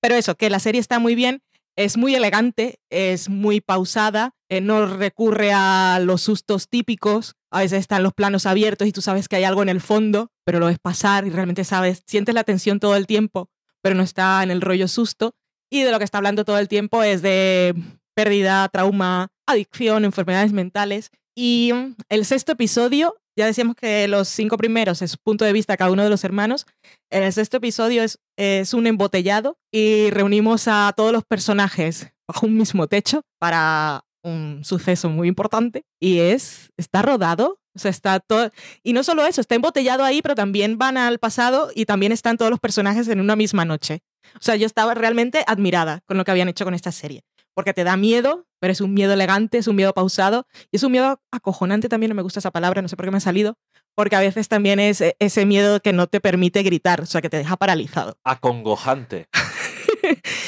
Pero eso, que la serie está muy bien, es muy elegante, es muy pausada, eh, no recurre a los sustos típicos. A veces están los planos abiertos y tú sabes que hay algo en el fondo, pero lo ves pasar y realmente sabes, sientes la tensión todo el tiempo, pero no está en el rollo susto. Y de lo que está hablando todo el tiempo es de pérdida, trauma, adicción, enfermedades mentales. Y mm, el sexto episodio, ya decíamos que los cinco primeros es punto de vista cada uno de los hermanos. El sexto episodio es, es un embotellado y reunimos a todos los personajes bajo un mismo techo para un suceso muy importante y es, está rodado, o sea, está todo, y no solo eso, está embotellado ahí, pero también van al pasado y también están todos los personajes en una misma noche. O sea, yo estaba realmente admirada con lo que habían hecho con esta serie, porque te da miedo, pero es un miedo elegante, es un miedo pausado y es un miedo acojonante también, no me gusta esa palabra, no sé por qué me ha salido, porque a veces también es e, ese miedo que no te permite gritar, o sea, que te deja paralizado. Acongojante.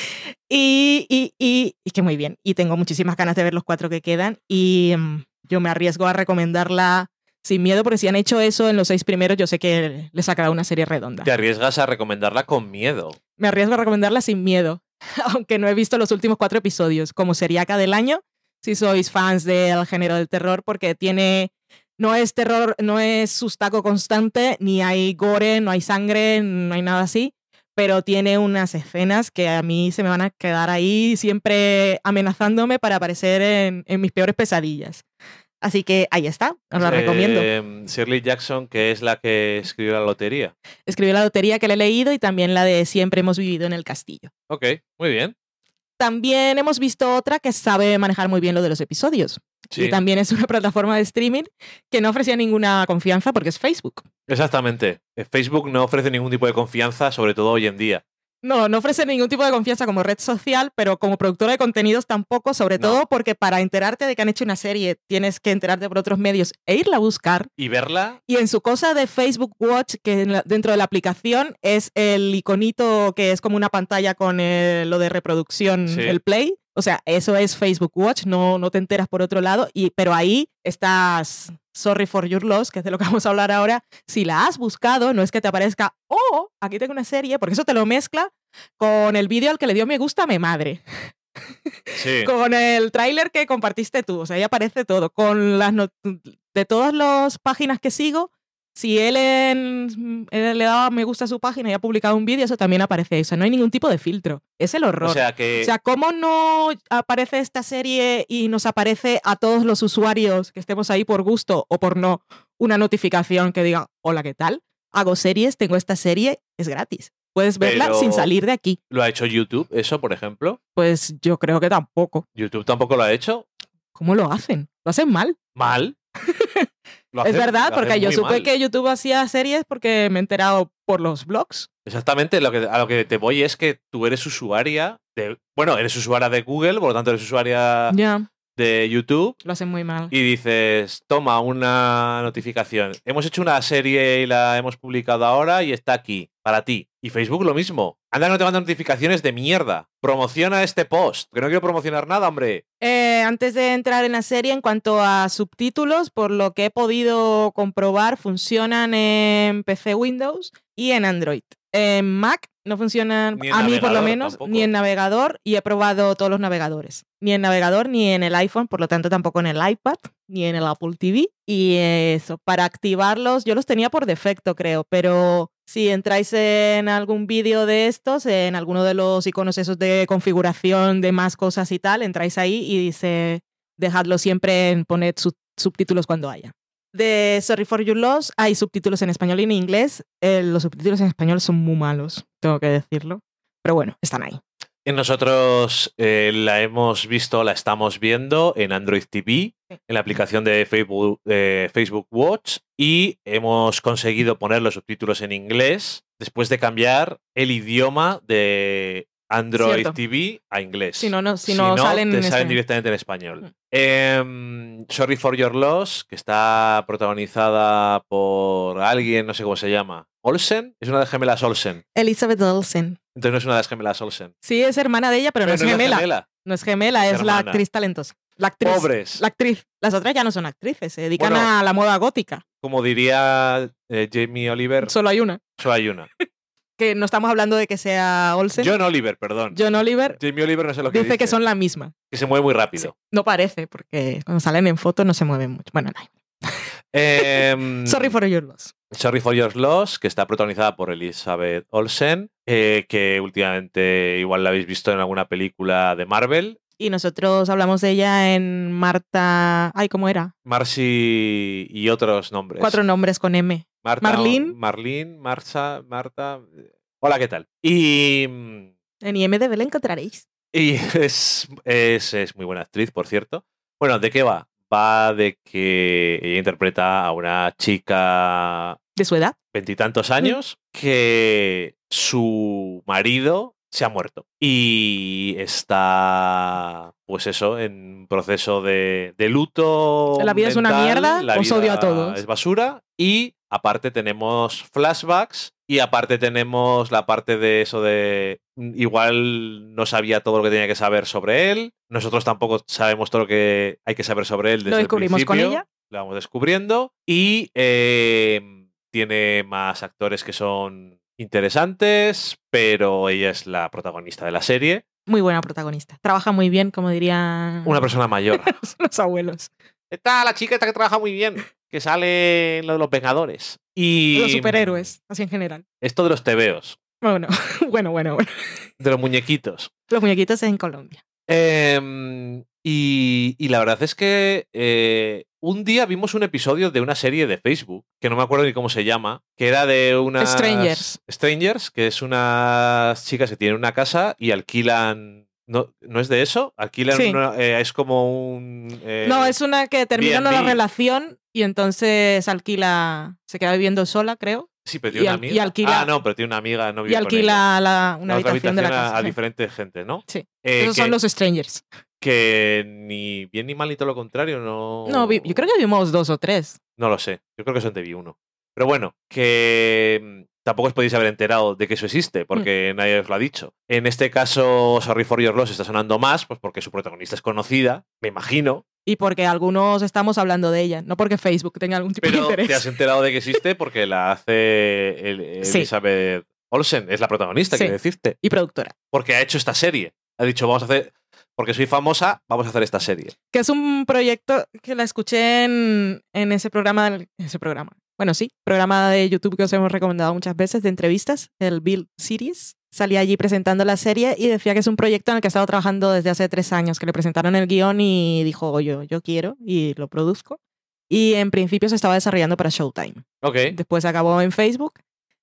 y, y, y, y, que muy bien. Y tengo muchísimas ganas de ver los cuatro que quedan. Y um, yo me arriesgo a recomendarla sin miedo, porque si han hecho eso en los seis primeros, yo sé que les sacará una serie redonda. Te arriesgas a recomendarla con miedo. Me arriesgo a recomendarla sin miedo, aunque no he visto los últimos cuatro episodios, como Seriaca del año, si sois fans del género del terror, porque tiene no es terror, no es sustaco constante, ni hay gore, no hay sangre, no hay nada así, pero tiene unas escenas que a mí se me van a quedar ahí siempre amenazándome para aparecer en, en mis peores pesadillas. Así que ahí está, os la recomiendo. Eh, Shirley Jackson, que es la que escribió la lotería. Escribió la lotería que le he leído y también la de Siempre hemos vivido en el castillo. Ok, muy bien. También hemos visto otra que sabe manejar muy bien lo de los episodios. Sí. Y también es una plataforma de streaming que no ofrecía ninguna confianza porque es Facebook. Exactamente. Eh, Facebook no ofrece ningún tipo de confianza, sobre todo hoy en día. No, no ofrece ningún tipo de confianza como red social, pero como productora de contenidos tampoco, sobre No. todo porque para enterarte de que han hecho una serie tienes que enterarte por otros medios e irla a buscar. Y verla, Y en su cosa de Facebook Watch, que dentro de la aplicación es el iconito que es como una pantalla con eh, lo de reproducción, Sí. el play. O sea, eso es Facebook Watch, no, no te enteras por otro lado, y, pero ahí estás, sorry for your loss, que es de lo que vamos a hablar ahora, si la has buscado, no es que te aparezca, oh, aquí tengo una serie, porque eso te lo mezcla con el vídeo al que le dio me gusta a mi madre sí. con el tráiler que compartiste tú. O sea, ahí aparece todo. Con las de todas las páginas que sigo, si él, en- él le daba me gusta a su página y ha publicado un vídeo, eso también aparece. O sea, no hay ningún tipo de filtro. Es el horror. O sea que O sea, ¿cómo no aparece esta serie y nos aparece a todos los usuarios que estemos ahí por gusto o por no una notificación que diga, hola, ¿qué tal? Hago series, tengo esta serie, es gratis. Puedes verla Pero- sin salir de aquí. lo ha hecho YouTube, eso, por ejemplo. Pues yo creo que tampoco. YouTube tampoco lo ha hecho. ¿Cómo lo hacen? Lo hacen mal. Mal. Es verdad, porque yo supe mal. que YouTube hacía series porque me he enterado por los blogs. Exactamente, lo que, a lo que te voy es que tú eres usuaria de. Bueno, eres usuaria de Google, por lo tanto eres usuaria Ya, de YouTube. lo hacen muy mal. Y dices, toma una notificación. Hemos hecho una serie y la hemos publicado ahora y está aquí, para ti. Y Facebook lo mismo. Anda, que no te mandan notificaciones de mierda. Promociona este post, que no quiero promocionar nada, hombre. Eh, antes de entrar en la serie, en cuanto a subtítulos, por lo que he podido comprobar, funcionan en PC Windows y en Android. En Mac no funcionan, a mí por lo menos, tampoco. ni en navegador y he probado todos los navegadores. Ni en navegador ni en el iPhone, por lo tanto tampoco en el iPad ni en el Apple TV. Y eso, para activarlos, yo los tenía por defecto, creo, pero si entráis en algún vídeo de estos, en alguno de los iconos esos de configuración de más cosas y tal, entráis ahí y dice, dejadlo siempre en poned sub- subtítulos cuando haya. De Sorry for Your Loss hay subtítulos en español y en inglés. Eh, los subtítulos en español son muy malos, tengo que decirlo. Pero bueno, están ahí. Y Nosotros eh, la hemos visto, la estamos viendo en Android TV, en la aplicación de Facebook, de Facebook Watch, y hemos conseguido poner los subtítulos en inglés después de cambiar el idioma de Android Cierto. TV a inglés. Si no, no, si no salen te en salen español. directamente en español. Mm. Em, Sorry for Your Loss, que está protagonizada por alguien, no sé cómo se llama. Olsen, es una de las gemelas Olsen. Elizabeth Olsen. Entonces no es una de las gemelas Olsen. Sí, es hermana de ella, pero, no es la gemela. gemela. No es gemela, Es es, la actriz talentosa. La actriz. Pobres. La actriz. Las otras ya no son actrices, se dedican Bueno. a la moda gótica. Como diría eh, Jamie Oliver, Solo hay una. solo hay una. Que no estamos hablando de que sea Olsen. John Oliver, perdón. John Oliver Oliver no sé lo que dice dice. que son la misma. que se mueve muy Sí. rápido. No parece, porque cuando salen en fotos no se mueven mucho. Bueno, no. Em, Sorry for your loss. Sorry for Your Loss, que está protagonizada por Elizabeth Olsen, eh, que últimamente igual la habéis visto en alguna película de Marvel. Y nosotros hablamos de ella en Marta. Ay, ¿cómo era? Marcy y otros nombres. Cuatro nombres con M. Marta, Marlene. Marlene, Marcha, Marta. Hola, ¿qué tal? Y, mm, En IMDB la encontraréis. y es, es, es muy buena actriz, por cierto. Bueno, ¿de qué va? Va de que ella interpreta a una chica De su edad. veintitantos años que su marido se ha muerto y está pues eso en proceso de, de luto La vida es una mierda, la os odio a vida todos. es basura y aparte tenemos flashbacks y aparte tenemos la parte de eso de mm, igual no sabía todo lo que tenía que saber sobre él nosotros tampoco sabemos todo lo que hay que saber sobre él desde Lo el descubrimos con ella. lo vamos descubriendo y eh, tiene más actores que son interesantes, pero ella es la protagonista de la serie. Muy buena protagonista. Trabaja muy bien, como dirían Una persona mayor. los abuelos. Está la chica esta que trabaja muy bien, que sale en lo de los Vengadores. Y Los superhéroes, así en general. Esto de los tebeos, Bueno, bueno, bueno, bueno. de los muñequitos. Los muñequitos en Colombia. Em, y, y la verdad es que eh, un día vimos un episodio de una serie de Facebook, que no me acuerdo ni cómo se llama, que era de unas... Strangers. Strangers, que es unas chicas que tienen una casa y alquilan... ¿No, ¿no es de eso? Sí. una- eh, es como un... eh, No, es una que termina una relación y entonces alquila, se queda viviendo sola, creo, Sí, pero y tiene una al- amiga. y alquila- ah, no, pero tiene una amiga, no y vive con ella. alquila la- una La habitación de la casa. a sí. diferente gente, ¿no? Sí. Eh, Esos que, son los strangers. que ni bien ni mal ni todo lo contrario, no... No, vi- yo creo que vimos dos o tres. No lo sé. Yo creo que son de vi uno. Pero bueno, que mm, tampoco os podéis haber enterado de que eso existe, porque nadie os lo ha dicho. En este caso, Sorry for Your Loss está sonando más, pues porque su protagonista es conocida, me imagino. Y porque algunos estamos hablando de ella, no porque Facebook tenga algún tipo de Pero interés. te has enterado de que existe porque la hace el- Sí. Elizabeth Olsen, es la protagonista, Sí. quiero decirte. Y productora. Porque ha hecho esta serie. Ha dicho, vamos a hacer, porque soy famosa, vamos a hacer esta serie. Que es un proyecto que la escuché en, en ese programa, ese programa. Bueno, sí, programa de YouTube que os hemos recomendado muchas veces de entrevistas, el Build Series. Salía allí presentando la serie y decía que es un proyecto en el que ha estado trabajando desde hace tres años, que le presentaron el guion y dijo, yo, yo quiero y lo produzco. Y en principio se estaba desarrollando para Showtime. Ok. Después acabó en Facebook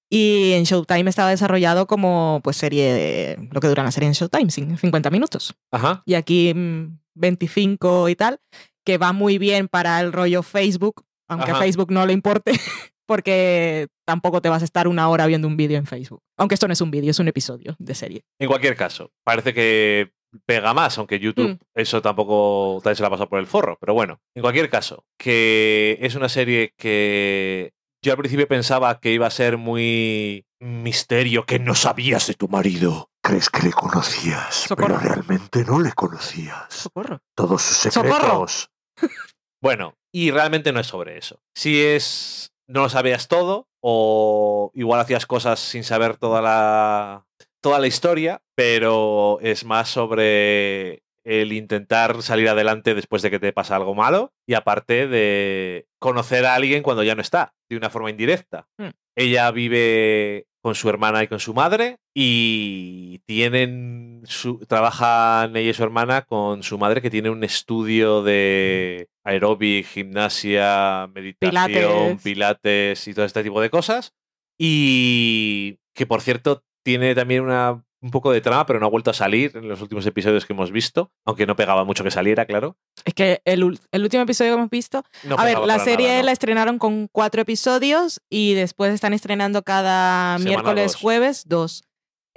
y en Showtime estaba desarrollado como pues serie, de, lo que dura una serie en Showtime, cin- 50 minutos Ajá. y aquí mm, 25 y tal, que va muy bien para el rollo Facebook, aunque Ajá. a Facebook no le importe, porque tampoco te vas a estar una hora viendo un vídeo en Facebook. Aunque esto no es un vídeo, es un episodio de serie. En cualquier caso, parece que pega más, aunque YouTube Mm. eso tampoco tal vez se la ha pasado por el forro. Pero bueno, en cualquier caso, que es una serie que yo al principio pensaba que iba a ser muy misterio, que no sabías de tu marido. Crees que le conocías, Socorro. pero realmente no le conocías. Socorro. Todos sus ¡Socorro! secretos. Bueno, y realmente no es sobre eso. Si es. no lo sabías todo, o igual hacías cosas sin saber toda la. toda la historia, pero es más sobre el intentar salir adelante después de que te pasa algo malo y aparte de conocer a alguien cuando ya no está, de una forma indirecta. Mm. Ella vive con su hermana y con su madre y tienen su, trabajan ella y su hermana con su madre que tiene un estudio de aeróbic, gimnasia, meditación, Pilates. pilates y todo este tipo de cosas. Y que por cierto tiene también una, un poco de trama, pero no ha vuelto a salir en los últimos episodios que hemos visto, aunque no pegaba mucho que saliera, claro. Es que el, el último episodio que hemos visto No a ver, la serie nada, ¿no? la estrenaron con cuatro episodios y después están estrenando cada Semana miércoles, dos. jueves, dos.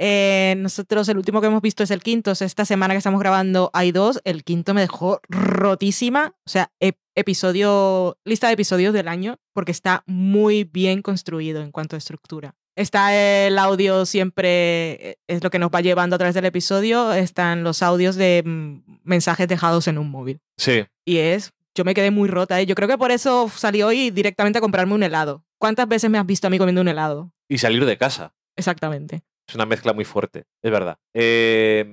Eh, nosotros el último que hemos visto es el quinto. Esta semana que estamos grabando hay dos. El quinto me dejó rotísima. O sea, ep- episodio, lista de episodios del año, porque está muy bien construido en cuanto a estructura. Está el audio siempre, eh, es lo que nos va llevando a través del episodio, están los audios de mm, mensajes dejados en un móvil. Sí. Y es, yo me quedé muy rota. ¿eh? Yo creo que por eso salí hoy directamente a comprarme un helado. ¿Cuántas veces me has visto a mí comiendo un helado? Y salir de casa. Exactamente. Es una mezcla muy fuerte, es verdad. Eh,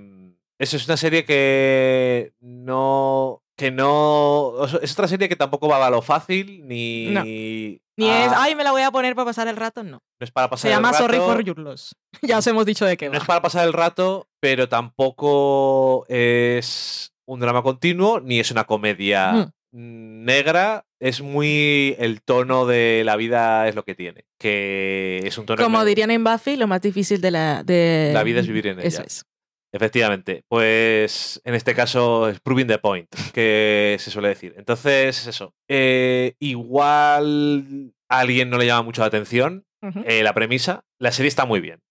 eso es una serie que no. que no. Es otra serie que tampoco va a lo fácil, ni. No. Ni es, ay, me la voy a poner para pasar el rato, no. no es para Se pasar llama el rato. Sorry for Your Loss. ya os hemos dicho de qué No va. es para pasar el rato, pero tampoco es un drama continuo, ni es una comedia mm, negra. Es muy. El tono de la vida es lo que tiene. Que es un tono. Como dirían en Buffy, lo más difícil de la... De... La vida es vivir en Eso ella. es. Efectivamente, pues en este caso es proving the point, que se suele decir. Entonces, es eso. Eh, igual a alguien no le llama mucho la atención eh, la premisa. La serie está muy bien,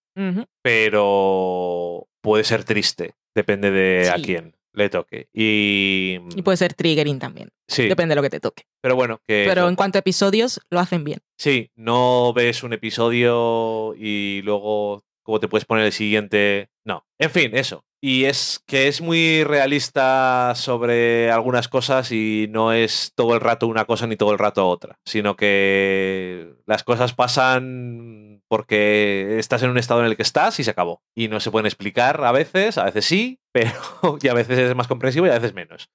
pero puede ser triste, depende de a quién le toque. Y, Y puede ser triggering también. sí, Depende de lo que te toque. pero bueno, que Pero en cuanto a episodios, lo hacen bien. sí, no ves un episodio y luego cómo te puedes poner el siguiente. No, en fin, eso. Y es que es muy realista sobre algunas cosas y no es todo el rato una cosa ni todo el rato otra, sino que las cosas pasan porque estás en un estado en el que estás y se acabó. Y no se pueden explicar a veces, a veces sí, pero y a veces es más comprensivo y a veces menos.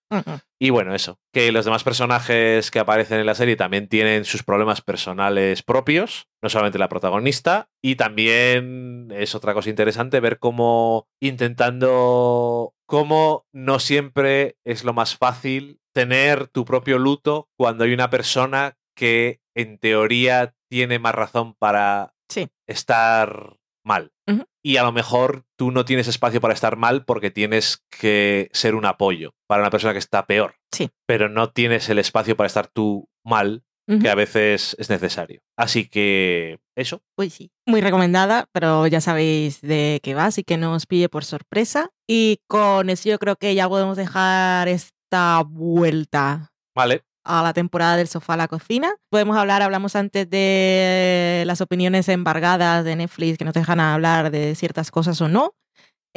Y bueno, eso, que los demás personajes que aparecen en la serie también tienen sus problemas personales propios, no solamente la protagonista, y también es otra cosa interesante ver cómo intentando, cómo no siempre es lo más fácil tener tu propio luto cuando hay una persona que en teoría tiene más razón para Sí. estar mal. Y a lo mejor tú no tienes espacio para estar mal porque tienes que ser un apoyo para una persona que está peor. Sí. Pero no tienes el espacio para estar tú mal, que a veces es necesario. Así que eso. Pues sí. Muy recomendada, pero ya sabéis de qué va, así que no os pille por sorpresa. Y con eso yo creo que ya podemos dejar esta vuelta Vale. A la temporada del sofá a la cocina. Podemos hablar, hablamos antes de las opiniones embargadas de Netflix que nos dejan hablar de ciertas cosas o no.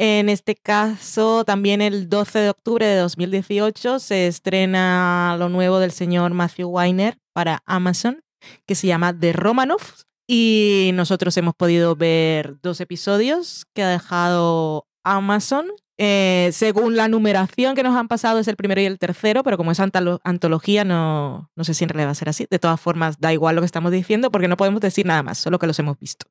En este caso, también el 12 de octubre de 2018 se estrena lo nuevo del señor Matthew Weiner para Amazon, que se llama The Romanovs. Y nosotros hemos podido ver dos episodios que ha dejado Amazon. Eh, según la numeración que nos han pasado es el primero y el tercero, pero como es antolo- antología no, no sé si en realidad va a ser así. De todas formas, da igual lo que estamos diciendo porque no podemos decir nada más, solo que los hemos visto.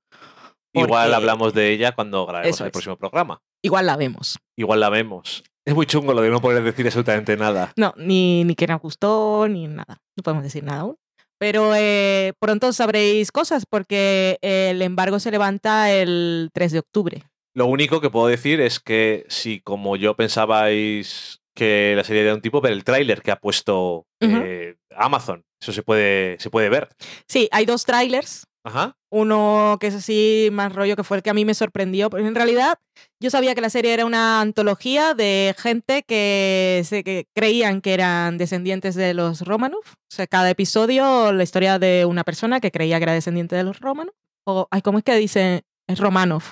Igual hablamos de ella cuando grabemos Eso el es. próximo programa. Igual la vemos. Igual la vemos. Es muy chungo lo de no poder decir absolutamente nada. No, ni, ni que nos gustó, ni nada. No podemos decir nada aún. Pero eh, pronto sabréis cosas porque el embargo se levanta el 3 de octubre. Lo único que puedo decir es que si como yo pensabais que la serie era de un tipo, ver el tráiler que ha puesto eh, Amazon. Eso se puede, se puede ver. Sí, hay dos trailers. Ajá. Uno que es así más rollo que fue el que a mí me sorprendió. Porque en realidad yo sabía que la serie era una antología de gente que, se, que creían que eran descendientes de los Romanov. O sea, cada episodio la historia de una persona que creía que era descendiente de los Romanov. O, ay, ¿cómo es que dice? Es Romanov,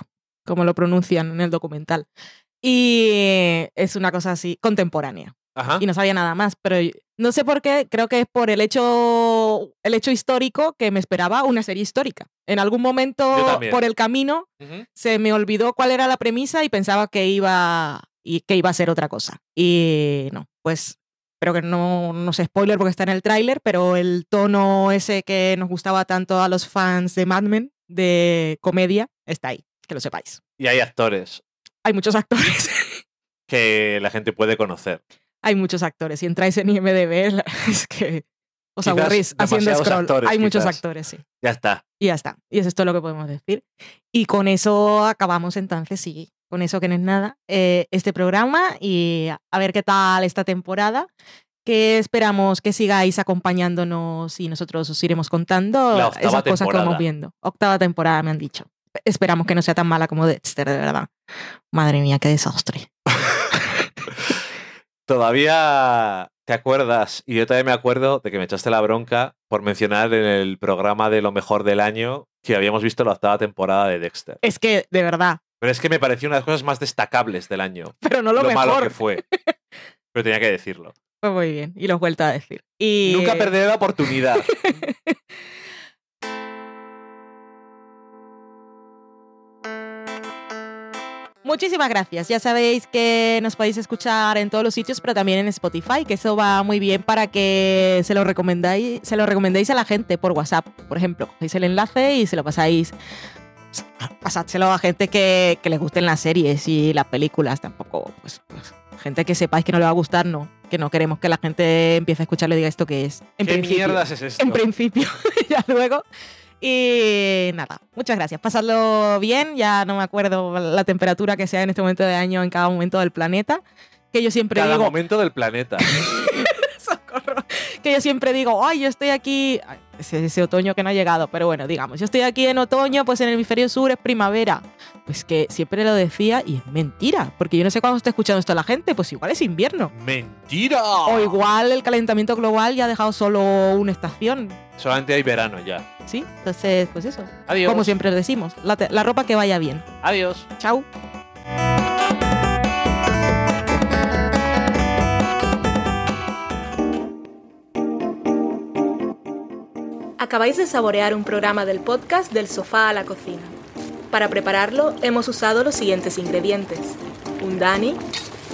como lo pronuncian en el documental. Y es una cosa así contemporánea Ajá. y no sabía nada más, pero no sé por qué, creo que es por el hecho, el hecho histórico que me esperaba una serie histórica. En algún momento por el camino Ujú. se me olvidó cuál era la premisa y pensaba que iba, y que iba a ser otra cosa. Y no, pues espero que no, no sé spoiler porque está en el tráiler, pero el tono ese que nos gustaba tanto a los fans de Mad Men, de comedia, está ahí, que lo sepáis. Y hay actores Hay muchos actores. que la gente puede conocer. hay muchos actores. Si entráis en IMDB, es que os Quizás aburrís haciendo scroll. actores, hay muchos quizás. actores, sí. Ya está. Y ya está. Y eso es todo lo que podemos decir. Y con eso acabamos entonces, sí. Con eso que no es nada, eh, este programa y a ver qué tal esta temporada. Que esperamos que sigáis acompañándonos y nosotros os iremos contando esas cosas que temporada. vamos viendo. Octava temporada, me han dicho. Esperamos que no sea tan mala como Dexter, de verdad. Madre mía, qué desastre. Todavía ¿Te acuerdas? Y yo también me acuerdo de que me echaste la bronca por mencionar en el programa de lo mejor del año que habíamos visto la octava temporada de Dexter. Es que, de verdad. Pero es que me pareció una de las cosas más destacables del año. Pero no lo, malo mejor. que fue. Pero tenía que decirlo. Pues muy bien. Y lo he vuelto a decir. Y... Nunca perderé la oportunidad. Muchísimas gracias. Ya sabéis que nos podéis escuchar en todos los sitios, pero también en Spotify, que eso va muy bien para que se lo recomendáis, se lo recomendéis a la gente por WhatsApp. Por ejemplo, cogéis el enlace y se lo pasáis. Pasádselo a gente que, que les gusten las series y las películas. Tampoco, pues, pues, gente que sepáis que no le va a gustar, no. Que no queremos que la gente empiece a escucharlo y diga esto que es. En ¿Qué mierdas es esto? En principio, ya luego. Y nada, muchas gracias. Pasadlo bien. Ya no me acuerdo la temperatura que sea en este momento de año en cada momento del planeta. Que yo siempre Cada digo. momento del planeta. Que yo siempre digo, ay, yo estoy aquí. Ay, Ese, ese otoño que no ha llegado, pero bueno, digamos, yo estoy aquí en otoño, pues en el hemisferio sur es primavera. Pues que siempre lo decía y es mentira, porque yo no sé cuándo está escuchando esto la gente, pues igual es invierno. ¡Mentira! O igual el calentamiento global ya ha dejado solo una estación, Solamente hay verano ya. ¿sí? Entonces, pues eso. Adiós. Como siempre decimos, la, la ropa que vaya bien. Adiós. Chao. Acabáis de saborear un programa del podcast Del sofá a la cocina. Para prepararlo hemos usado los siguientes ingredientes. Un Dani,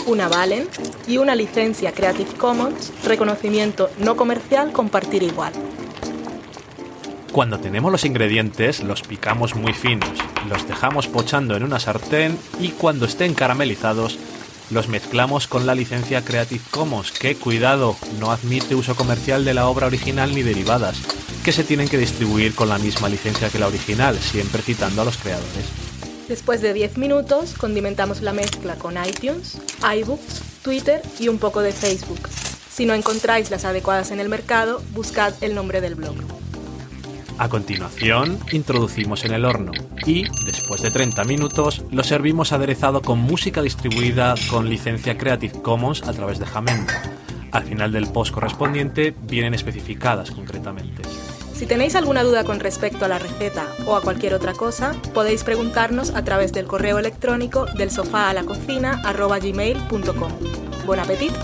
una Valen y una licencia Creative Commons, reconocimiento no comercial compartir igual. Cuando tenemos los ingredientes, los picamos muy finos, los dejamos pochando en una sartén y cuando estén caramelizados, los mezclamos con la licencia Creative Commons, que, cuidado, no admite uso comercial de la obra original ni derivadas, que se tienen que distribuir con la misma licencia que la original, siempre citando a los creadores. Después de 10 minutos, condimentamos la mezcla con iTunes, iBooks, Twitter y un poco de Facebook. Si no encontráis las adecuadas en el mercado, buscad el nombre del blog. A continuación, introducimos en el horno y, después de 30 minutos, lo servimos aderezado con música distribuida con licencia Creative Commons a través de Jamendo. Al final del post correspondiente vienen especificadas concretamente. Si tenéis alguna duda con respecto a la receta o a cualquier otra cosa, podéis preguntarnos a través del correo electrónico del sofá a la cocina @gmail.com. Buen apetito.